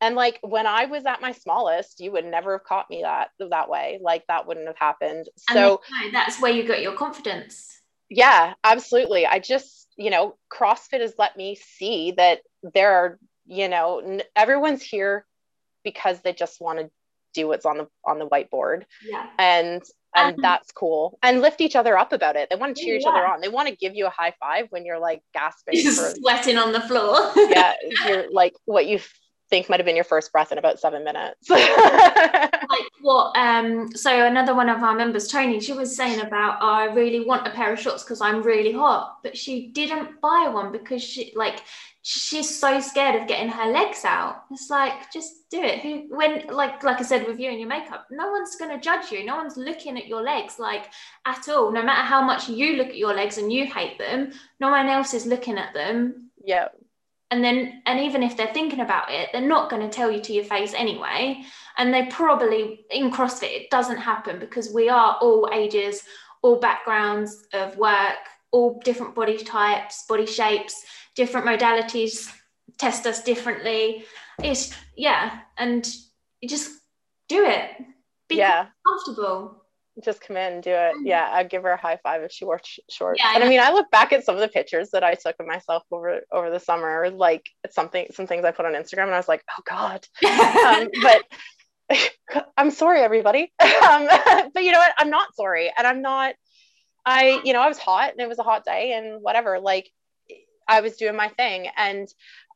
And like when I was at my smallest, you would never have caught me that that way. Like that wouldn't have happened. So that's where you got your confidence. Yeah, absolutely. I just, you know, CrossFit has let me see that there are you know n- everyone's here because they just want to do what's on the on the whiteboard. Yeah. And and um, that's cool. And lift each other up about it. They want to cheer yeah. each other on. They want to give you a high five when you're like gasping you're for, sweating on the floor. Yeah you're like what you think might have been your first breath in about seven minutes like what um so another one of our members tony she was saying about oh, i really want a pair of shorts because i'm really hot but she didn't buy one because she like she's so scared of getting her legs out. It's like just do it. Who when like like I said with you and your makeup, no one's gonna judge you. No one's looking at your legs like at all. No matter how much you look at your legs and you hate them, no one else is looking at them. Yeah. And then and even if they're thinking about it, they're not gonna tell you to your face anyway. And they probably in CrossFit it doesn't happen because we are all ages, all backgrounds of work, all different body types, body shapes different modalities test us differently. It's yeah, and you just do it. Be yeah. comfortable. Just come in and do it. Yeah, I'd give her a high five if she wore sh- shorts. Yeah, and I mean, I look back at some of the pictures that I took of myself over over the summer, like something, some things I put on Instagram, and I was like, oh god. um, but I'm sorry, everybody. um, but you know what? I'm not sorry, and I'm not. I, you know, I was hot and it was a hot day and whatever. Like I was doing my thing. And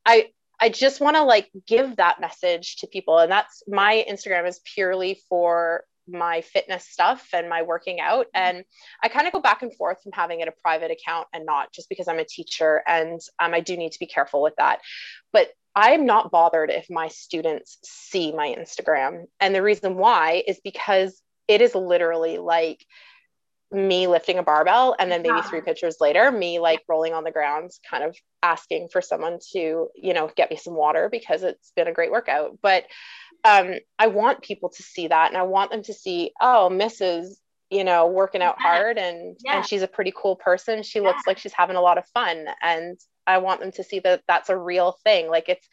I I just want to like give that message to people. And that's my Instagram is purely for my fitness stuff and my working out. Mm-hmm. And I kind of go back and forth from having it a private account and not just because I'm a teacher. And um, I do need to be careful with that. But I'm not bothered if my students see my Instagram. And the reason why is because it is literally like me lifting a barbell and then maybe yeah. three pictures later me like rolling on the ground kind of asking for someone to you know get me some water because it's been a great workout but um i want people to see that and i want them to see oh mrs you know working out yeah. hard and yeah. and she's a pretty cool person she looks like she's having a lot of fun and i want them to see that that's a real thing like it's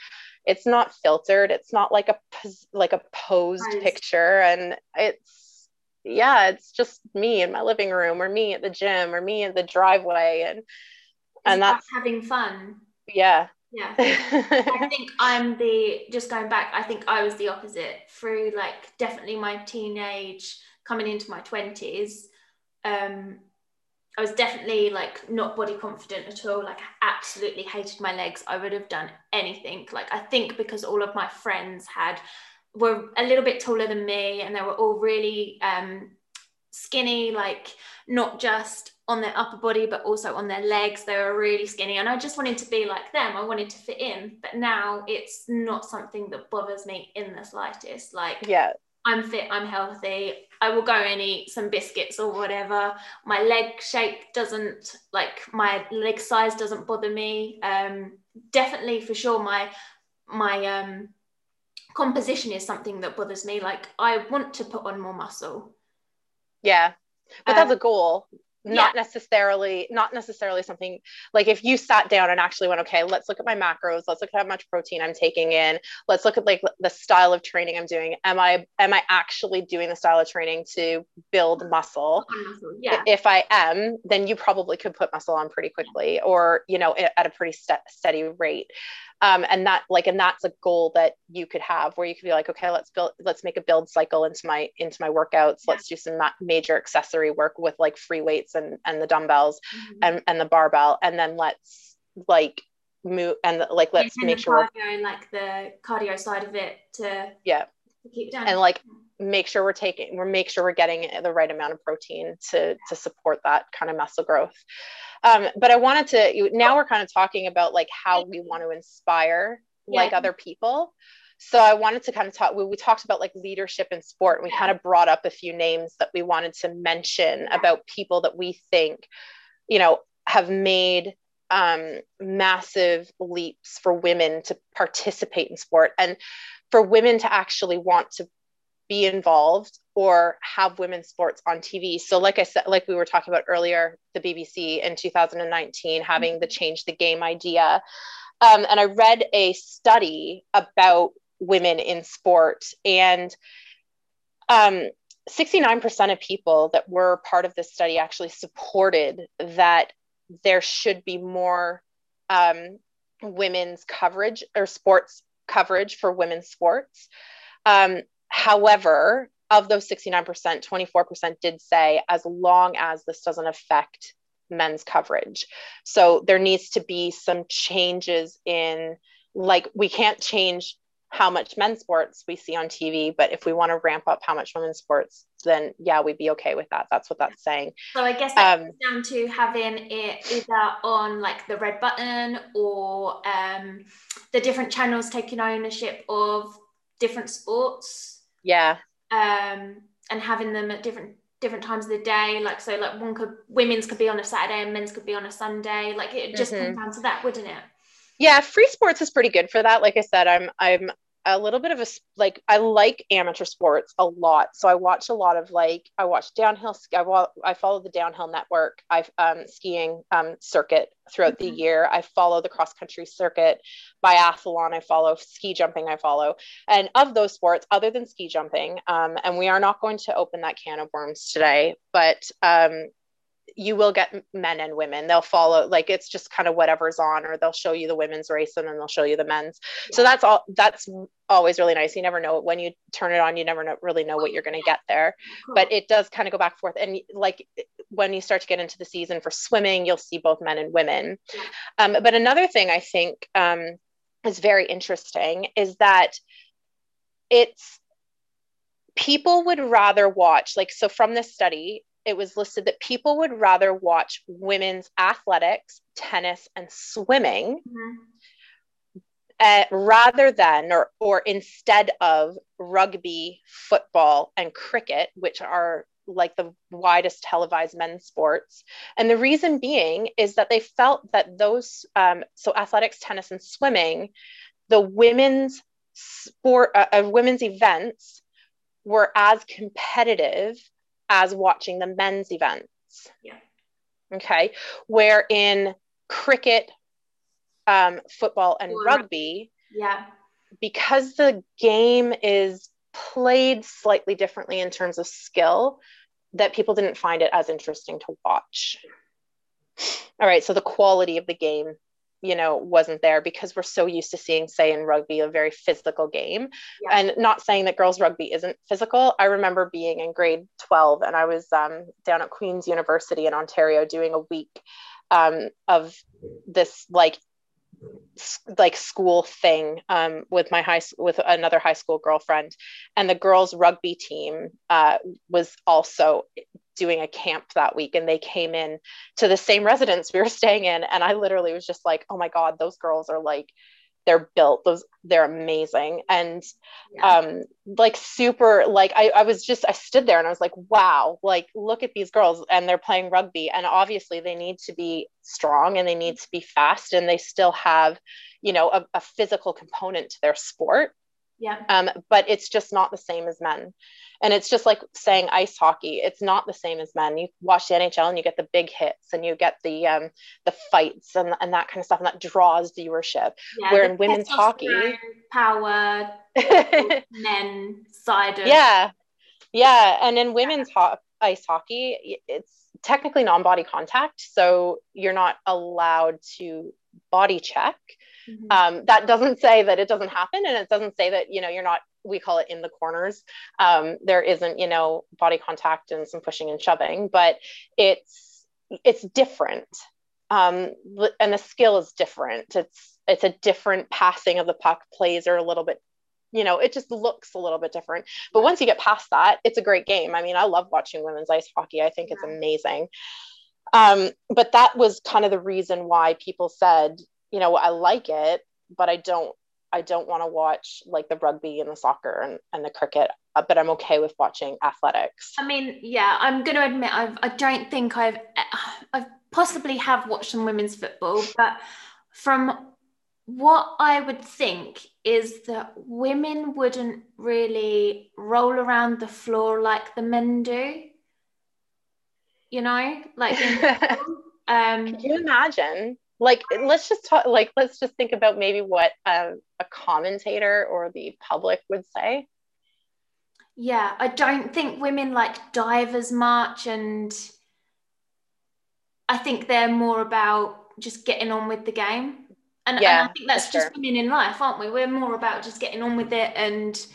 it's not filtered it's not like a like a posed nice. picture and it's yeah, it's just me in my living room or me at the gym or me in the driveway and and that's having fun. Yeah. Yeah. I think I'm the just going back, I think I was the opposite through like definitely my teenage coming into my 20s. Um I was definitely like not body confident at all. Like I absolutely hated my legs. I would have done anything. Like I think because all of my friends had were a little bit taller than me and they were all really um, skinny, like not just on their upper body, but also on their legs. They were really skinny. And I just wanted to be like them. I wanted to fit in. But now it's not something that bothers me in the slightest. Like, yeah. I'm fit, I'm healthy. I will go and eat some biscuits or whatever. My leg shape doesn't like my leg size doesn't bother me. Um, definitely for sure my my um composition is something that bothers me. Like I want to put on more muscle. Yeah, but um, that's a goal. Not yeah. necessarily not necessarily something like if you sat down and actually went okay let's look at my macros let's look at how much protein i'm taking in let's look at like the style of training i'm doing am i am i actually doing the style of training to build muscle? Yeah. If i am then you probably could put muscle on pretty quickly or you know at a pretty st- steady rate um, and that like and that's a goal that you could have where you could be like okay let's build let's make a build cycle into my into my workouts yeah. let's do some major accessory work with like free weights and and the dumbbells mm-hmm. and and the barbell and then let's like move and like let's and make sure cardio and like the cardio side of it to yeah to keep down and like make sure we're taking we're make sure we're getting the right amount of protein to to support that kind of muscle growth um, but I wanted to now we're kind of talking about like how we want to inspire yeah. like other people. So I wanted to kind of talk. We, we talked about like leadership in sport. And we kind of brought up a few names that we wanted to mention about people that we think, you know, have made um, massive leaps for women to participate in sport and for women to actually want to be involved or have women's sports on TV. So, like I said, like we were talking about earlier, the BBC in 2019 having the change the game idea. Um, and I read a study about women in sport, and um, 69% of people that were part of this study actually supported that there should be more um, women's coverage or sports coverage for women's sports. Um, However, of those 69%, 24% did say as long as this doesn't affect men's coverage. So there needs to be some changes in, like, we can't change how much men's sports we see on TV, but if we want to ramp up how much women's sports, then yeah, we'd be okay with that. That's what that's saying. So I guess that um, down to having it either on like the red button or um, the different channels taking ownership of different sports yeah. Um, and having them at different different times of the day. Like so, like one could women's could be on a Saturday and men's could be on a Sunday. Like it just mm-hmm. comes down to that, wouldn't it? Yeah, free sports is pretty good for that. Like I said, I'm I'm a little bit of a like I like amateur sports a lot. So I watch a lot of like I watch downhill. I I follow the downhill network. I um skiing um circuit throughout mm-hmm. the year. I follow the cross country circuit, biathlon. I follow ski jumping. I follow, and of those sports, other than ski jumping, um, and we are not going to open that can of worms today, but um, you will get men and women. They'll follow like it's just kind of whatever's on, or they'll show you the women's race and then they'll show you the men's. Yeah. So that's all. That's always really nice. You never know when you turn it on. You never know, really know what you're going to get there. Cool. But it does kind of go back and forth. And like when you start to get into the season for swimming, you'll see both men and women. Yeah. Um, but another thing I think um, is very interesting is that it's people would rather watch like so from this study it was listed that people would rather watch women's athletics, tennis, and swimming mm-hmm. uh, rather than or, or instead of rugby, football, and cricket, which are like the widest televised men's sports. And the reason being is that they felt that those, um, so athletics, tennis, and swimming, the women's sport, uh, uh, women's events were as competitive as watching the men's events. Yeah. Okay. Where in cricket, um, football, and or, rugby, yeah, because the game is played slightly differently in terms of skill, that people didn't find it as interesting to watch. All right. So the quality of the game you know wasn't there because we're so used to seeing say in rugby a very physical game yeah. and not saying that girls rugby isn't physical i remember being in grade 12 and i was um, down at queen's university in ontario doing a week um, of this like like school thing um, with my high with another high school girlfriend. And the girls rugby team uh, was also doing a camp that week and they came in to the same residence we were staying in. And i literally was just like oh my god those girls are like they're built those they're amazing. And yeah. um like super like I, I was just i stood there and i was like wow like look at these girls and they're playing rugby. And obviously they need to be strong and they need to be fast and they still have you know a, a physical component to their sport Yeah. Um, but it's just not the same as men. And it's just like saying ice hockey. It's not the same as men. You watch the NHL and you get the big hits and you get the um, the fights and, and that kind of stuff, and that draws viewership. Yeah, Where in women's hockey, power, men side of yeah, yeah, and in women's ho- ice hockey, it's technically non-body contact, so you're not allowed to body check. Mm-hmm. Um, that doesn't say that it doesn't happen, and it doesn't say that you know you're not. We call it in the corners. Um, there isn't you know body contact and some pushing and shoving, but it's it's different, um, and the skill is different. It's it's a different passing of the puck. Plays are a little bit you know, it just looks a little bit different. But once you get past that, it's a great game. I mean, I love watching women's ice hockey. I think it's amazing. Um, but that was kind of the reason why people said, you know, I like it, but I don't I don't want to watch like the rugby and the soccer and, and the cricket, uh, but I'm okay with watching athletics. I mean, yeah, I'm going to admit I've, I don't think I've I've possibly have watched some women's football, but from what I would think is that women wouldn't really roll around the floor like the men do. You know, like in, um, Can you imagine? Like let's just talk like let's just think about maybe what um, a commentator or the public would say. Yeah i don't think women like dive as much and i think they're more about just getting on with the game. And, yeah, and i think that's just sure. women in life aren't we? We're more about just getting on with it and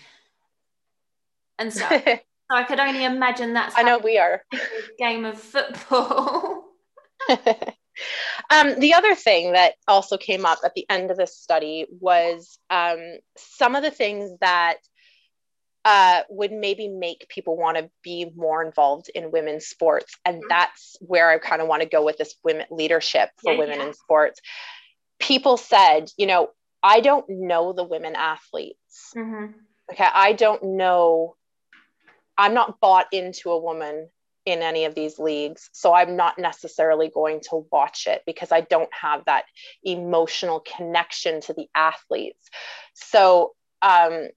and stuff. So i could only imagine that's i know we are. game of football Um, the other thing that also came up at the end of this study was um, some of the things that uh, would maybe make people want to be more involved in women's sports. And mm-hmm. that's where I kind of want to go with this women leadership for yeah, women yeah. in sports. People said, you know, I don't know the women athletes. Mm-hmm. Okay. I don't know. I'm not bought into a woman in any of these leagues. So I'm not necessarily going to watch it because I don't have that emotional connection to the athletes. So, um,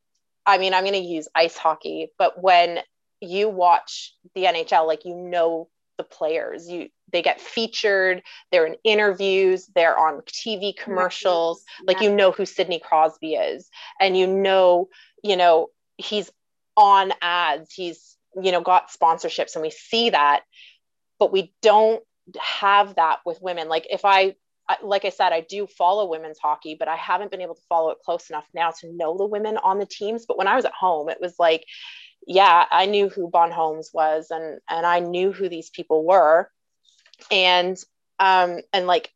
I mean, I'm going to use ice hockey, but when you watch the NHL, like you know the players, you they get featured, they're in interviews, they're on TV commercials, like you know who Sidney Crosby is, and you know, you know, he's on ads, he's you know got sponsorships and we see that but we don't have that with women like if i like I said, I do follow women's hockey, but I haven't been able to follow it close enough now to know the women on the teams. But when I was at home, it was like, yeah, I knew who Bon Holmes was, and and I knew who these people were, and um and like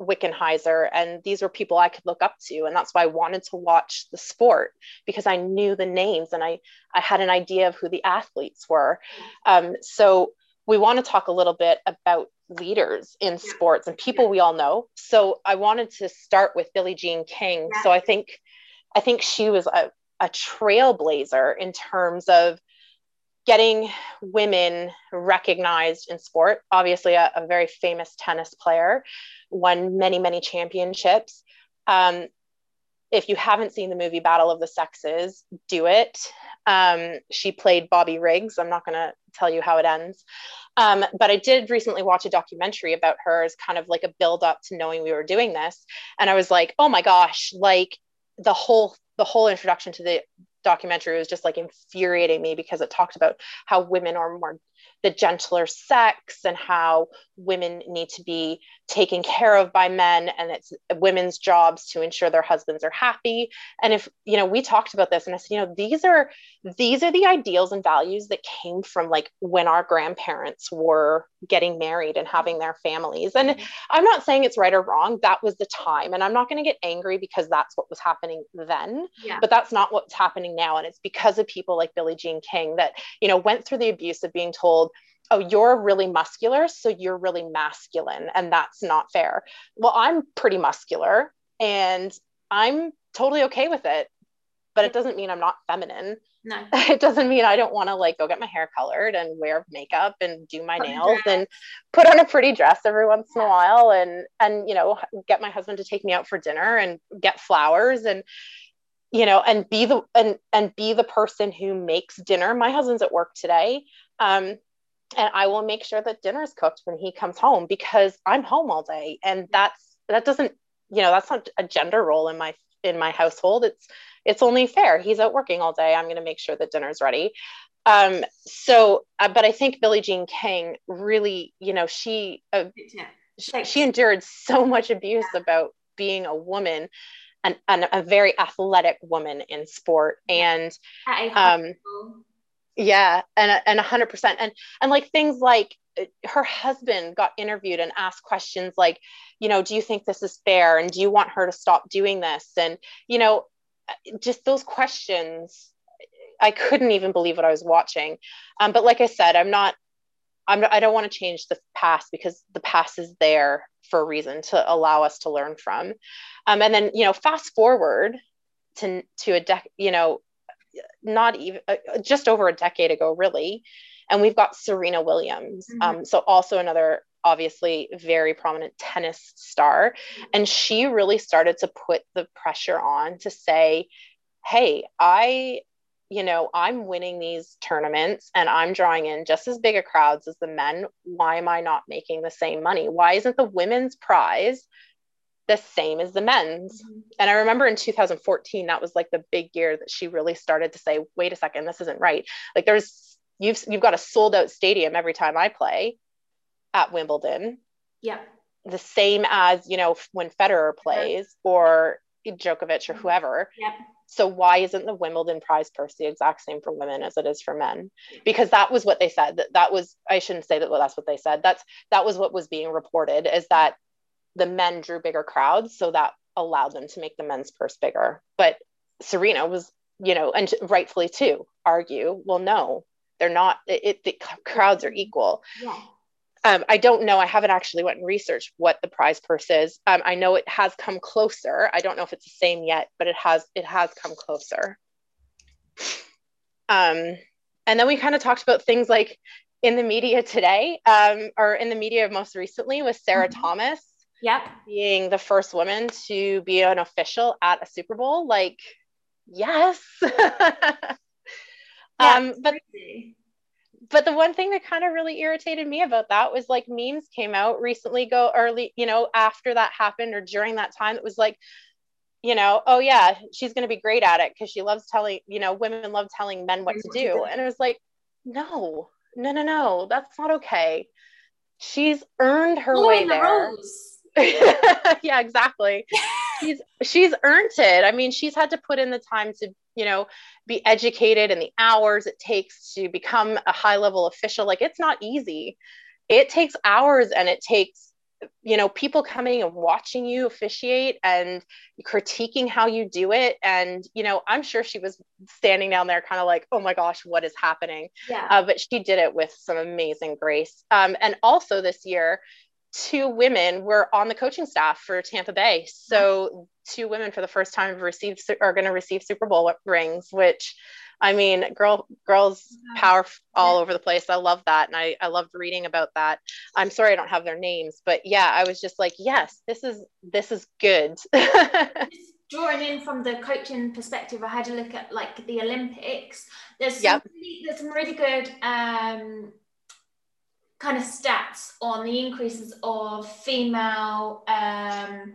Wickenheiser, and these were people I could look up to, and that's why I wanted to watch the sport because I knew the names and I I had an idea of who the athletes were. Um, so we want to talk a little bit about leaders in sports and people we all know. So I wanted to start with Billie Jean King. So I think I think she was a, a trailblazer in terms of getting women recognized in sport. Obviously, a, a very famous tennis player, won many, many championships. Um, if you haven't seen the movie Battle of the Sexes, do it. Um, she played Bobby Riggs. I'm not going to tell you how it ends. Um, but I did recently watch a documentary about her as kind of like a build up to knowing we were doing this. And I was like, oh my gosh, like the whole the whole introduction to the documentary was just like infuriating me because it talked about how women are more the gentler sex and how women need to be taken care of by men and it's women's jobs to ensure their husbands are happy. And if you know we talked about this and i said you know these are these are the ideals and values that came from like when our grandparents were getting married and having their families. And mm-hmm. i'm not saying it's right or wrong. That was the time. And i'm not going to get angry because that's what was happening then. Yeah. but that's not what's happening now. And it's because of people like billie jean king that you know went through the abuse of being told oh, you're really muscular, so you're really masculine, and that's not fair. Well, I'm pretty muscular and I'm totally okay with it, but it doesn't mean I'm not feminine. No. It doesn't mean I don't want to like go get my hair colored and wear makeup and do my put nails and put on a pretty dress every once in a while and and you know get my husband to take me out for dinner and get flowers and you know and be the and and be the person who makes dinner my husband's at work today um and i will make sure that dinner's cooked when he comes home because i'm home all day. And that's that doesn't you know that's not a gender role in my in my household. It's it's only fair. He's out working all day. I'm going to make sure that dinner's ready. Um so uh, but i think billie jean king really you know she uh, she, she endured so much abuse yeah. about being a woman and, and a very athletic woman in sport. And um yeah and and 100% and and like things like uh, her husband got interviewed and asked questions like you know do you think this is fair and do you want her to stop doing this and you know uh, just those questions i couldn't even believe what i was watching um, but like i said i'm not I'm, I don't want to change the past because the past is there for a reason to allow us to learn from. Um, and then, you know, fast forward to, to a decade, you know, not even uh, just over a decade ago, really. And we've got Serena Williams. Mm-hmm. Um, so also another obviously very prominent tennis star. And she really started to put the pressure on to say, hey, I you know, I'm winning these tournaments and I'm drawing in just as big a crowds as the men. Why am I not making the same money? Why isn't the women's prize the same as the men's? Mm-hmm. And I remember in 2014, that was like the big year that she really started to say, wait a second, this isn't right. Like there's you've you've got a sold out stadium every time I play at Wimbledon. Yeah. The same as, you know, when Federer plays or Djokovic or mm-hmm. whoever. Yeah so why isn't the wimbledon prize purse the exact same for women as it is for men because that was what they said that, that was i shouldn't say that well, that's what they said that's that was what was being reported is that the men drew bigger crowds so that allowed them to make the men's purse bigger but serena was you know and rightfully too argue well no they're not it, the crowds are equal yeah. Um, I don't know. I haven't actually went and researched what the prize purse is. Um, I know it has come closer. I don't know if it's the same yet, but it has it has come closer. Um, and then we kind of talked about things like in the media today, um, or in the media most recently, with Sarah mm-hmm. Thomas. Yep. Being the first woman to be an official at a Super Bowl. Like, yes. yeah, um, but crazy but the one thing that kind of really irritated me about that was like memes came out recently go early you know after that happened or during that time it was like you know oh yeah she's going to be great at it because she loves telling you know women love telling men what to do and it was like no no no no that's not okay she's earned her way the there yeah exactly. She's she's earned it. I mean she's had to put in the time to you know be educated and the hours it takes to become a high level official. Like it's not easy. It takes hours and it takes you know people coming and watching you officiate and critiquing how you do it. And you know i'm sure she was standing down there kind of like oh my gosh what is happening? Yeah. Uh, but she did it with some amazing grace. Um, and also this year two women were on the coaching staff for Tampa Bay. So two women for the first time have received are going to receive Super Bowl rings, which I mean, girl, girls power all over the place. I love that. And I, I loved reading about that. I'm sorry I don't have their names, but yeah, I was just like, yes, this is, this is good. Drawing in from the coaching perspective, I had a look at like the Olympics. There's some, yep. really, there's some really good um, kind of stats on the increases of female um,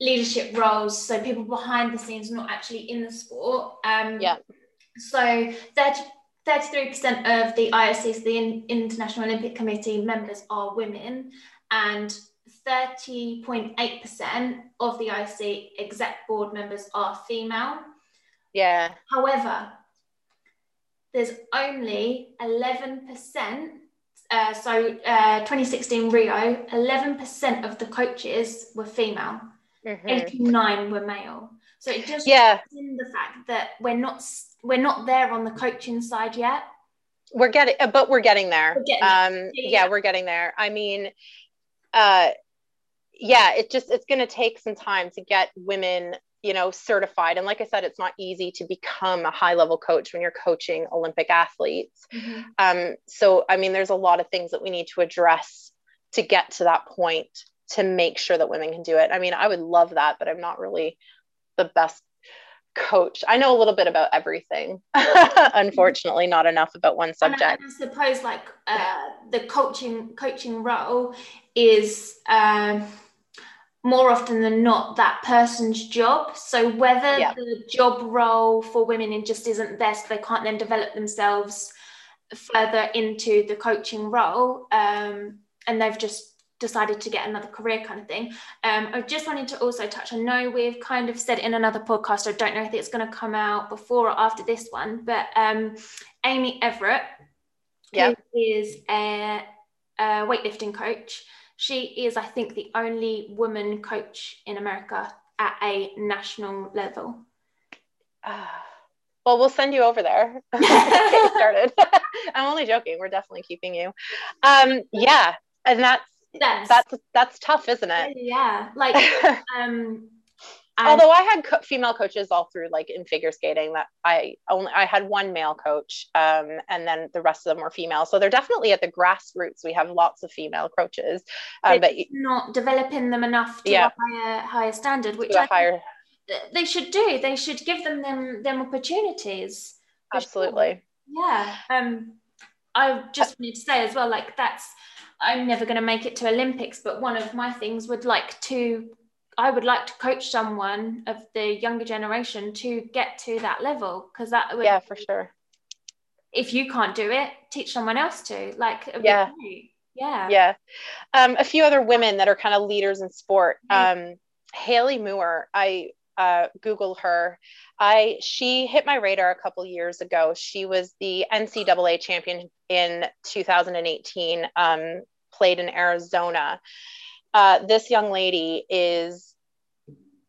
leadership roles, so people behind the scenes, not actually in the sport. Um, yeah. So 30, 33% of the IOCs, the International Olympic Committee members, are women, and 30.8% of the IOC exec board members are female. Yeah. However, there's only 11% uh, so uh, 2016 Rio, 11% of the coaches were female, mm-hmm. 89 were male. So it just yeah. in the fact that we're not we're not there on the coaching side yet. We're getting, uh, but we're getting there. We're getting um. Yeah, yeah, we're getting there. I mean, uh, yeah, it just it's going to take some time to get women you know certified and like i said it's not easy to become a high level coach when you're coaching olympic athletes mm-hmm. um, so i mean there's a lot of things that we need to address to get to that point to make sure that women can do it i mean i would love that but i'm not really the best coach. I know a little bit about everything. Unfortunately, not enough about one subject. And I, suppose like uh, the coaching coaching role is uh, more often than not that person's job. So whether yeah. the job role for women in just isn't there, so they can't then develop themselves further into the coaching role, um, and they've just decided to get another career kind of thing. Um, I just wanted to also touch. I know we've kind of said in another podcast. I don't know if it's going to come out before or after this one, but um, Amy Everett, yep. who is a, a weightlifting coach. She is, I think, the only woman coach in America at a national level. Uh, well, we'll send you over there. Get started. I'm only joking. We're definitely keeping you. Um, yeah, and that's that's that's that's tough, isn't it? Yeah, like um. Although I had co- female coaches all through, like in figure skating, that I only I had one male coach, um, and then the rest of them were female. So they're definitely at the grassroots. We have lots of female coaches, um, but not developing them enough to yeah. a higher higher standard, which I higher. they should do. They should give them them them opportunities. Absolutely. Sure. Yeah. Um, I just wanted to say as well, like that's I'm never going to make it to Olympics, but one of my things would like to, I would like to coach someone of the younger generation to get to that level because that would, yeah, for sure. If you can't do it, teach someone else to. Like, yeah, yeah, yeah. Um, a few other women that are kind of leaders in sport. Um, Haley Moore, I uh, Google her. I she hit my radar a couple years ago. She was the NCAA champion in 2018. Um, played in Arizona. Uh, this young lady is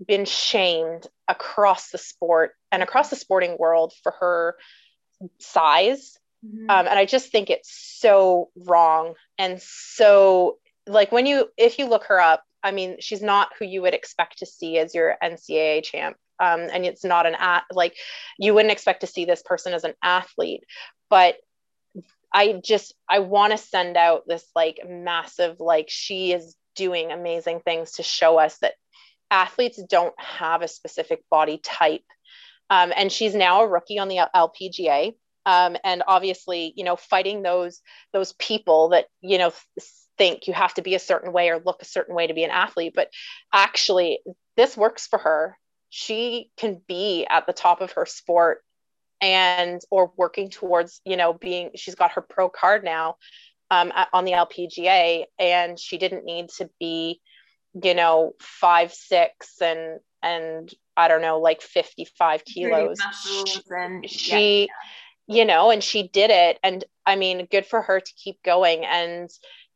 been shamed across the sport and across the sporting world for her size. Mm-hmm. Um, and I just think it's so wrong and so like when you if you look her up I mean, she's not who you would expect to see as your NCAA champ. Um, and it's not an at like you wouldn't expect to see this person as an athlete, but I just I want to send out this like massive like she is doing amazing things to show us that athletes don't have a specific body type. Um, and she's now a rookie on the LPGA. Um, and obviously, you know, fighting those those people that you know think you have to be a certain way or look a certain way to be an athlete but actually this works for her she can be at the top of her sport and or working towards you know being she's got her pro card now um, on the lpga and she didn't need to be you know five six and and i don't know like 55 kilos. and, she yeah. you know and she did it. And i mean good for her to keep going and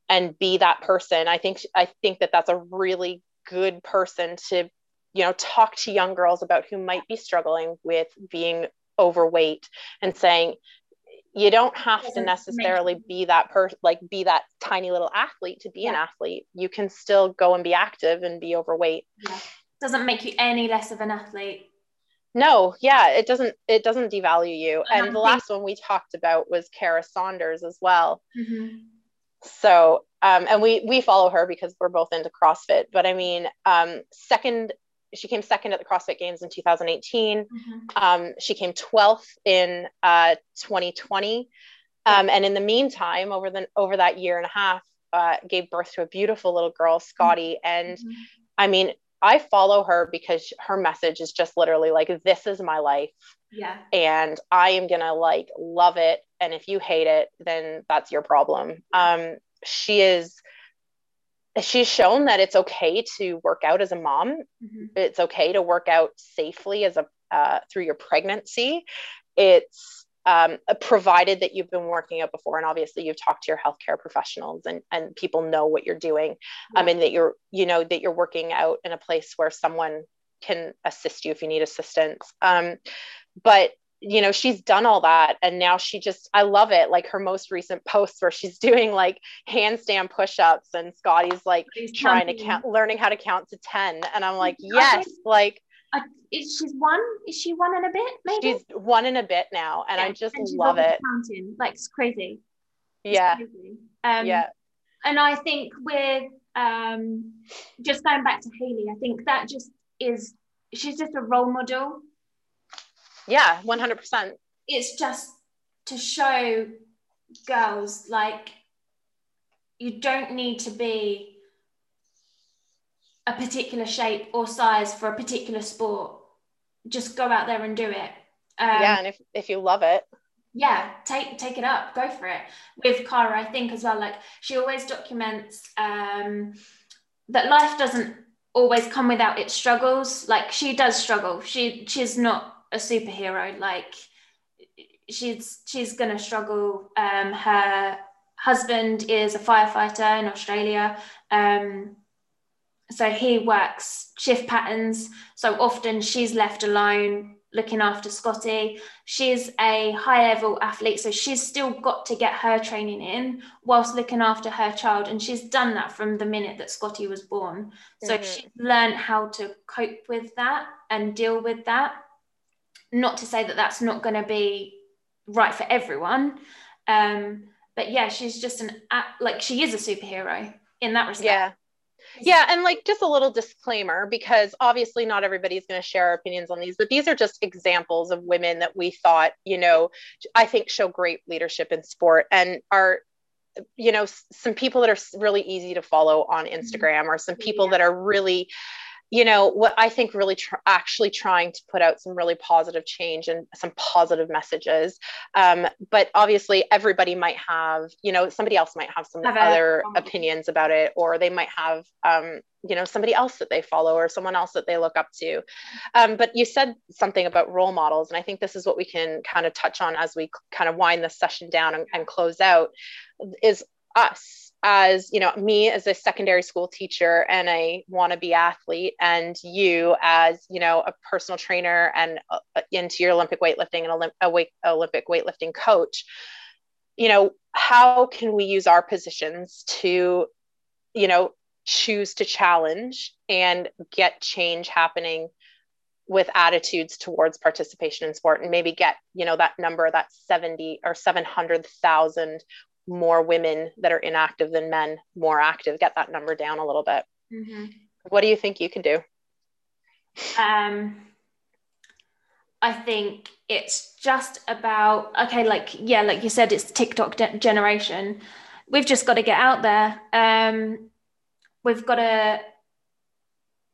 and be that person. I think i think that that's a really good person to you know talk to young girls about who might be struggling with being overweight and saying you don't have to necessarily be that person like be that tiny little athlete to be yeah. an athlete you can still go and be active and be overweight yeah. doesn't make you any less of an athlete no yeah it doesn't it doesn't devalue you and, and the last one we talked about was kara saunders as well mm-hmm so um, and we we follow her because we're both into CrossFit. But I mean, um, second, she came second at the CrossFit Games in 2018. Mm-hmm. Um, she came 12th in uh, 2020, um, and in the meantime, over the over that year and a half, uh, gave birth to a beautiful little girl, Scotty. Mm-hmm. And mm-hmm. I mean, I follow her because her message is just literally like, "This is my life." Yeah. And I am gonna like love it and if you hate it then that's your problem um, she is she's shown that it's okay to work out as a mom mm-hmm. it's okay to work out safely as a uh, through your pregnancy it's um, provided that you've been working out before and obviously you've talked to your healthcare professionals and, and people know what you're doing yeah. um, and that you're you know that you're working out in a place where someone can assist you if you need assistance um, but you know she's done all that and now she just i love it like her most recent posts where she's doing like handstand push-ups and scotty's like she's trying to count learning how to count to 10 and i'm like yes like uh, is she's one is she one in a bit maybe? She's one in a bit now and yeah. i just and love it. counting like it's crazy. It's yeah. crazy. Um, yeah. and i think with um just going back to haley i think that just is she's just a role model Yeah, 100%. It's just to show girls like you don't need to be a particular shape or size for a particular sport. Just go out there and do it. Um, yeah, and if if you love it, yeah, take take it up, go for it. With Kara, I think as well, like she always documents um, that life doesn't always come without its struggles. Like she does struggle. She she's not a superhero. Like she's she's gonna struggle. Um, her husband is a firefighter in Australia. Um, so he works shift patterns. So often she's left alone looking after Scotty. She's a high level athlete, so she's still got to get her training in whilst looking after her child. And she's done that from the minute that Scotty was born. So mm-hmm. she's learned how to cope with that and deal with that. Not to say that that's not going to be right for everyone. Um, but yeah, she's just an, like, she is a superhero in that respect. Yeah yeah, and like just a little disclaimer because obviously not everybody's going to share our opinions on these, but these are just examples of women that we thought, you know, I think show great leadership in sport and are you know some people that are really easy to follow on mm-hmm. Instagram or some people that are really you know what i think really tr- actually trying to put out some really positive change and some positive messages um, but obviously everybody might have you know somebody else might have some have other opinions about it or they might have um, you know somebody else that they follow or someone else that they look up to. Um, but you said something about role models and i think this is what we can kind of touch on as we kind of wind this session down and, and close out is us as you know me as a secondary school teacher and a wannabe athlete and you as you know a personal trainer and uh, into your olympic weightlifting and Olymp- olympic weightlifting coach you know how can we use our positions to you know choose to challenge and get change happening with attitudes towards participation in sport and maybe get you know that number that 70 or 700,000 more women that are inactive than men more active. Get that number down a little bit. Mm-hmm. what do you think you can do? Um i think it's just about okay like yeah like you said it's tiktok de- generation. We've just got to get out there. Um we've got to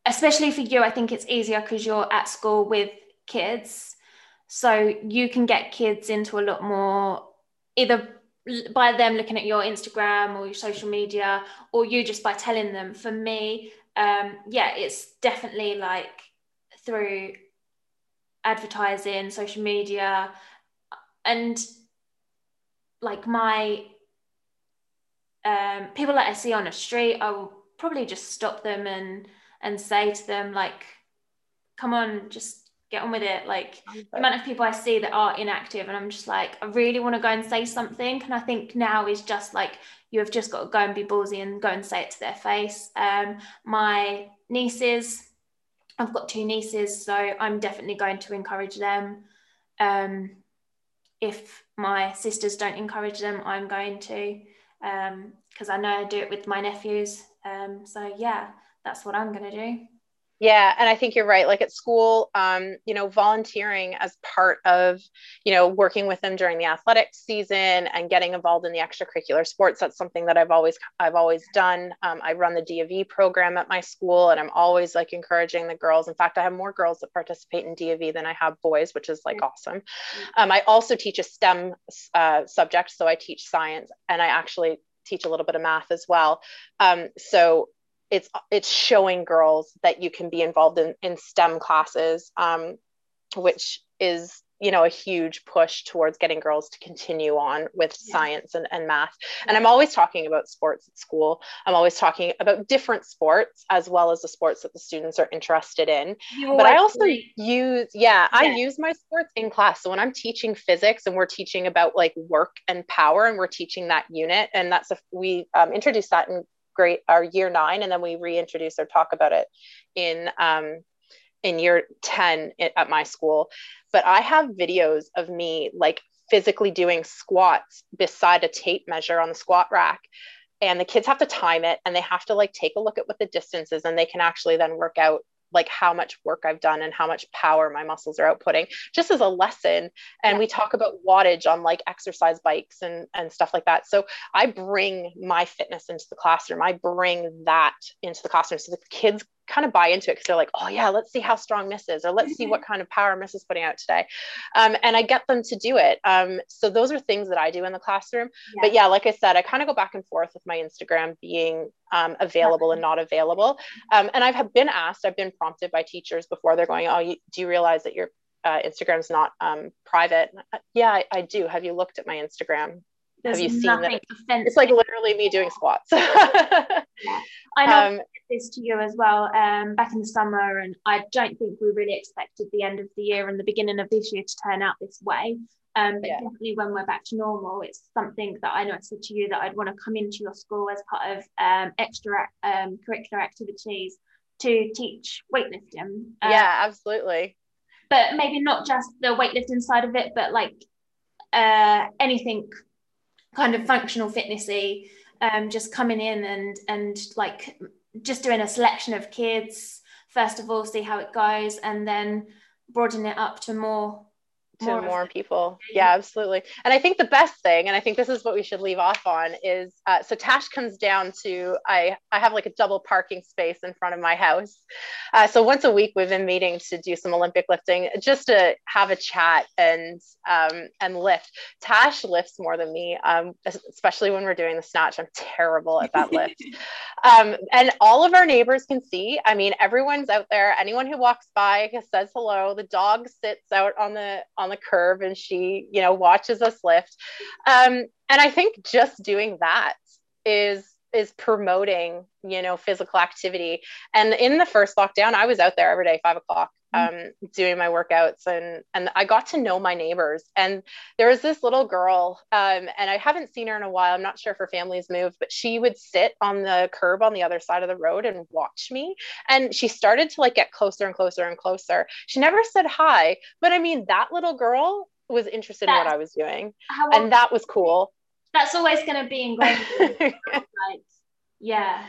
especially for you i think it's easier because you're at school with kids. So you can get kids into a lot more either by them looking at your Instagram or your social media, or you just by telling them. For me, um, yeah, it's definitely like through advertising, social media, and like my um, people that I see on the street, I will probably just stop them and and say to them like, "Come on, just get on with it. Like the amount of people I see that are inactive, and I'm just like, I really want to go and say something. And I think now is just like you have just got to go and be ballsy and go and say it to their face. Um, my nieces, I've got two nieces, so I'm definitely going to encourage them. Um, if my sisters don't encourage them, I'm going to, because um, I know I do it with my nephews. Um, so yeah, that's what I'm going to do. Yeah, and I think you're right. Like at school, um, you know, volunteering as part of, you know, working with them during the athletic season and getting involved in the extracurricular sports. That's something that I've always I've always done. Um, I run the D of E program at my school, and I'm always like encouraging the girls. In fact, I have more girls that participate in D of E than I have boys, which is like mm-hmm. awesome. Um, I also teach a STEM uh, subject, so I teach science, and I actually teach a little bit of math as well. Um, so it's it's showing girls that you can be involved in in STEM classes, um, which is you know a huge push towards getting girls to continue on with yeah. science and, and math. And i'm always talking about sports at school. I'm always talking about different sports as well as the sports that the students are interested in. You but i also use yeah, yeah, i use my sports in class. So when i'm teaching physics and we're teaching about like work and power and we're teaching that unit and that's a we um, introduced that in our year nine, and then we reintroduce or talk about it in um, in year 10 at my school. But I have videos of me like physically doing squats beside a tape measure on the squat rack. And the kids have to time it and they have to like take a look at what the distance is and they can actually then work out like how much work I've done and how much power my muscles are outputting, just as a lesson. And yeah. we talk about wattage on like exercise bikes and, and stuff like that. So I bring my fitness into the classroom. I bring that into the classroom so the kids kind of buy into it because they're like, oh yeah, let's see how strong Miss is, or let's see what kind of power Miss is putting out today. Um, and I get them to do it. Um, so those are things that I do in the classroom. Yeah. But yeah, like I said, I kind of go back and forth with my Instagram being um, available and not available. Um, and I've been asked, I've been prompted by teachers before they're going, oh, you, do you realize that your uh, Instagram's not um, private? Yeah, I, I do. Have you looked at my Instagram? There's Have you seen that? Offensive. It's like literally me doing squats. yeah. I know um, this to you as well. Um, back in the summer, and I don't think we really expected the end of the year and the beginning of this year to turn out this way. Um, but yeah. definitely when we're back to normal, it's something that I know I said to you that I'd want to come into your school as part of um, extra um, curricular activities to teach weightlifting. Um, yeah, absolutely. But maybe not just the weightlifting side of it, but like uh, anything kind of functional fitnessy, um, just coming in and and like just doing a selection of kids first of all, see how it goes, and then broaden it up to more to more, more people. Yeah, absolutely. And I think the best thing, and I think this is what we should leave off on, is uh, so Tash comes down to I I have like a double parking space in front of my house. Uh, so once a week we've been meeting to do some Olympic lifting, just to have a chat and um, and lift. Tash lifts more than me, um, especially when we're doing the snatch. I'm terrible at that lift. Um, and all of our neighbors can see. I mean, everyone's out there. Anyone who walks by says hello. The dog sits out on the on the curb and she, you know, watches us lift. Um, and I think just doing that is is promoting you know physical activity and in the first lockdown i was out there every day five o'clock. Um, doing my workouts and and I got to know my neighbors. And there was this little girl, um, and I haven't seen her in a while. I'm not sure if her family's moved, but she would sit on the curb on the other side of the road and watch me. And she started to like get closer and closer and closer. She never said hi, but I mean that little girl was interested that's, in what I was doing, and that was cool. That's always going to be ingrained. like, yeah.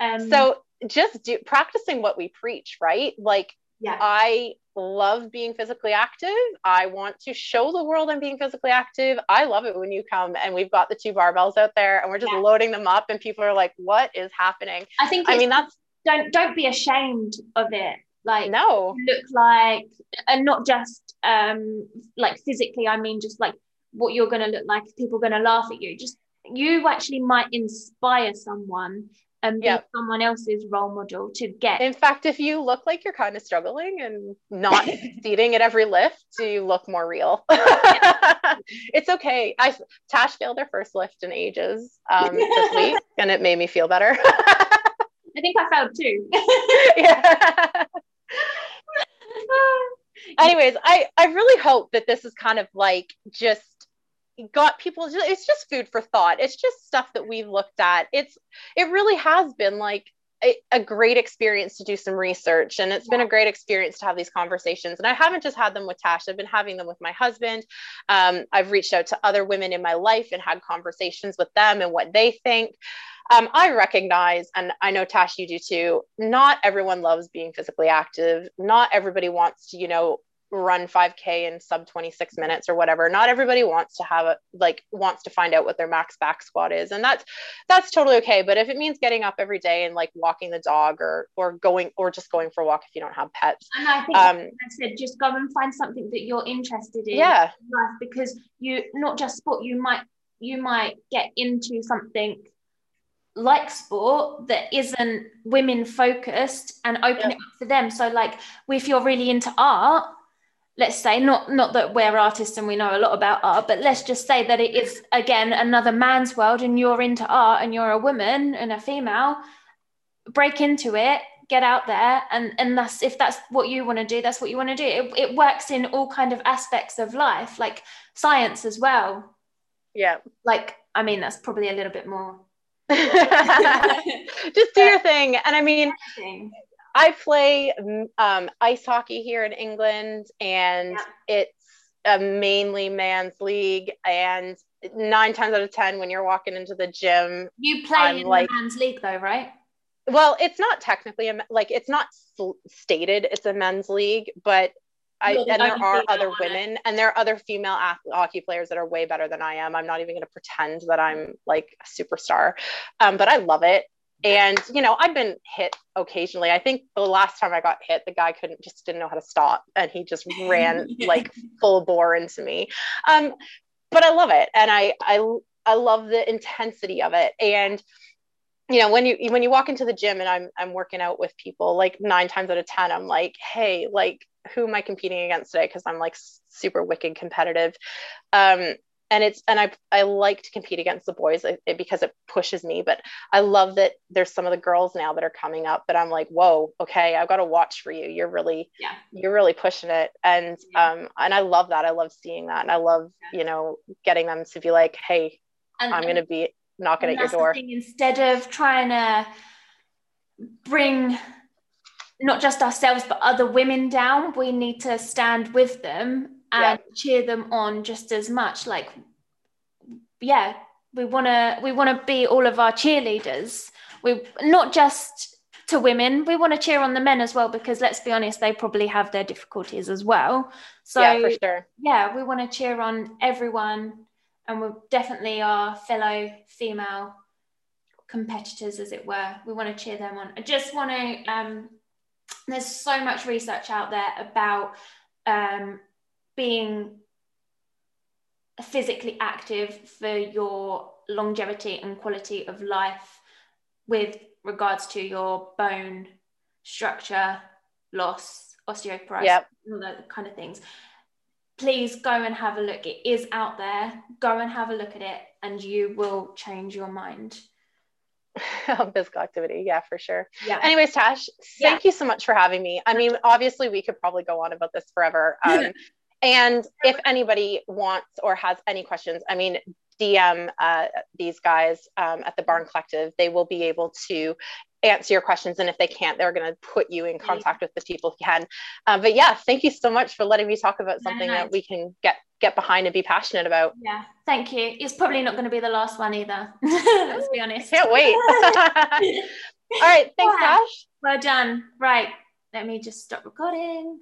Um, so just do practicing what we preach, right? Like yeah. I love being physically active. I want to show the world I'm being physically active. I love it when you come and we've got the two barbells out there and we're just yeah. loading them up and people are like, what is happening? I think I mean that's don't don't be ashamed of it. Like no look like and not just um like physically, I mean just like what you're gonna look like, people are gonna laugh at you. Just you actually might inspire someone and be yep. someone else's role model to get. In fact, if you look like you're kind of struggling and not succeeding at every lift, you look more real. it's okay. I Tash failed her first lift in ages um, this week, and it made me feel better. I think I failed too. yeah. Anyways, I I really hope that this is kind of like just got people it's just food for thought. It's just stuff that we've looked at. It's it really has been like a, a great experience to do some research and it's yeah. been a great experience to have these conversations and i haven't just had them with tash i've been having them with my husband. Um, i've reached out to other women in my life and had conversations with them and what they think. Um, I recognize, and I know Tash, you do too, not everyone loves being physically active. Not everybody wants to, you know, run 5k in sub 26 minutes or whatever. Not everybody wants to have a like wants to find out what their max back squat is and that's that's totally okay. But if it means getting up every day and like walking the dog or or going or just going for a walk if you don't have pets and i think um, i said just go and find something that you're interested in yeah. life because you not just sport you might you might get into something like sport that isn't women focused and open yeah. it up for them. So like if you're really into art let's say not not that we're artists and we know a lot about art but let's just say that it is again another man's world and you're into art and you're a woman and a female break into it get out there and and that's if that's what you want to do that's what you want to do. It, it works in all kind of aspects of life like science as well. Yeah. Like i mean that's probably a little bit more. Just do your thing. And i mean I play um, ice hockey here in England, and yeah. it's a mainly man's league. And nine times out of ten, when you're walking into the gym, you play I'm in like, the men's league, though, right? well, it's not technically a, like it's not stated it's a men's league, but I and there are other women and there are other female hockey players that are way better than I am. I'm not even going to pretend that I'm like a superstar, um, but I love it. And you know, I've been hit occasionally. I think the last time I got hit, the guy couldn't just didn't know how to stop, and he just ran like full bore into me. Um, but I love it, and I I I love the intensity of it, and you know when you when you walk into the gym and I'm I'm working out with people like 9 times out of 10 I'm like hey like who am I competing against today? Because I'm like super wicked competitive. Um and it's and I I like to compete against the boys because it pushes me but I love that there's some of the girls now that are coming up that I'm like whoa okay I've got to watch for you you're really yeah you're really pushing it and yeah. um and I love that I love seeing that and I love yeah. you know getting them to be like hey and, I'm going to be knocking at your door. instead of trying to bring not just ourselves but other women down, we need to stand with them and yeah. cheer them on just as much. Like, yeah, we want to we want to be all of our cheerleaders. We not just to women, we want to cheer on the men as well because let's be honest, they probably have their difficulties as well. So yeah, for sure. Yeah, we want to cheer on everyone and we're definitely our fellow female competitors, as it were. We want to cheer them on. I just want to. Um, there's so much research out there about um, being physically active for your longevity and quality of life with regards to your bone structure loss osteoporosis yep. all those kind of things please go and have a look. It is out there. Go and have a look at it, and you will change your mind. physical activity, yeah, for sure. Yeah. Anyways, Tash, thank yeah. you so much for having me. I mean, obviously, we could probably go on about this forever. Um, and if anybody wants or has any questions, I mean, DM uh, these guys um, at the Barn Collective. They will be able to answer your questions. And if they can't, they're going to put you in contact with the people who can. Uh, but yeah, thank you so much for letting me talk about something that we can get get behind and be passionate about. Yeah, thank you. It's probably not going to be the last one either. Let's be honest. Can't wait. All right, thanks, Tash. Well done. Right, let me just stop recording.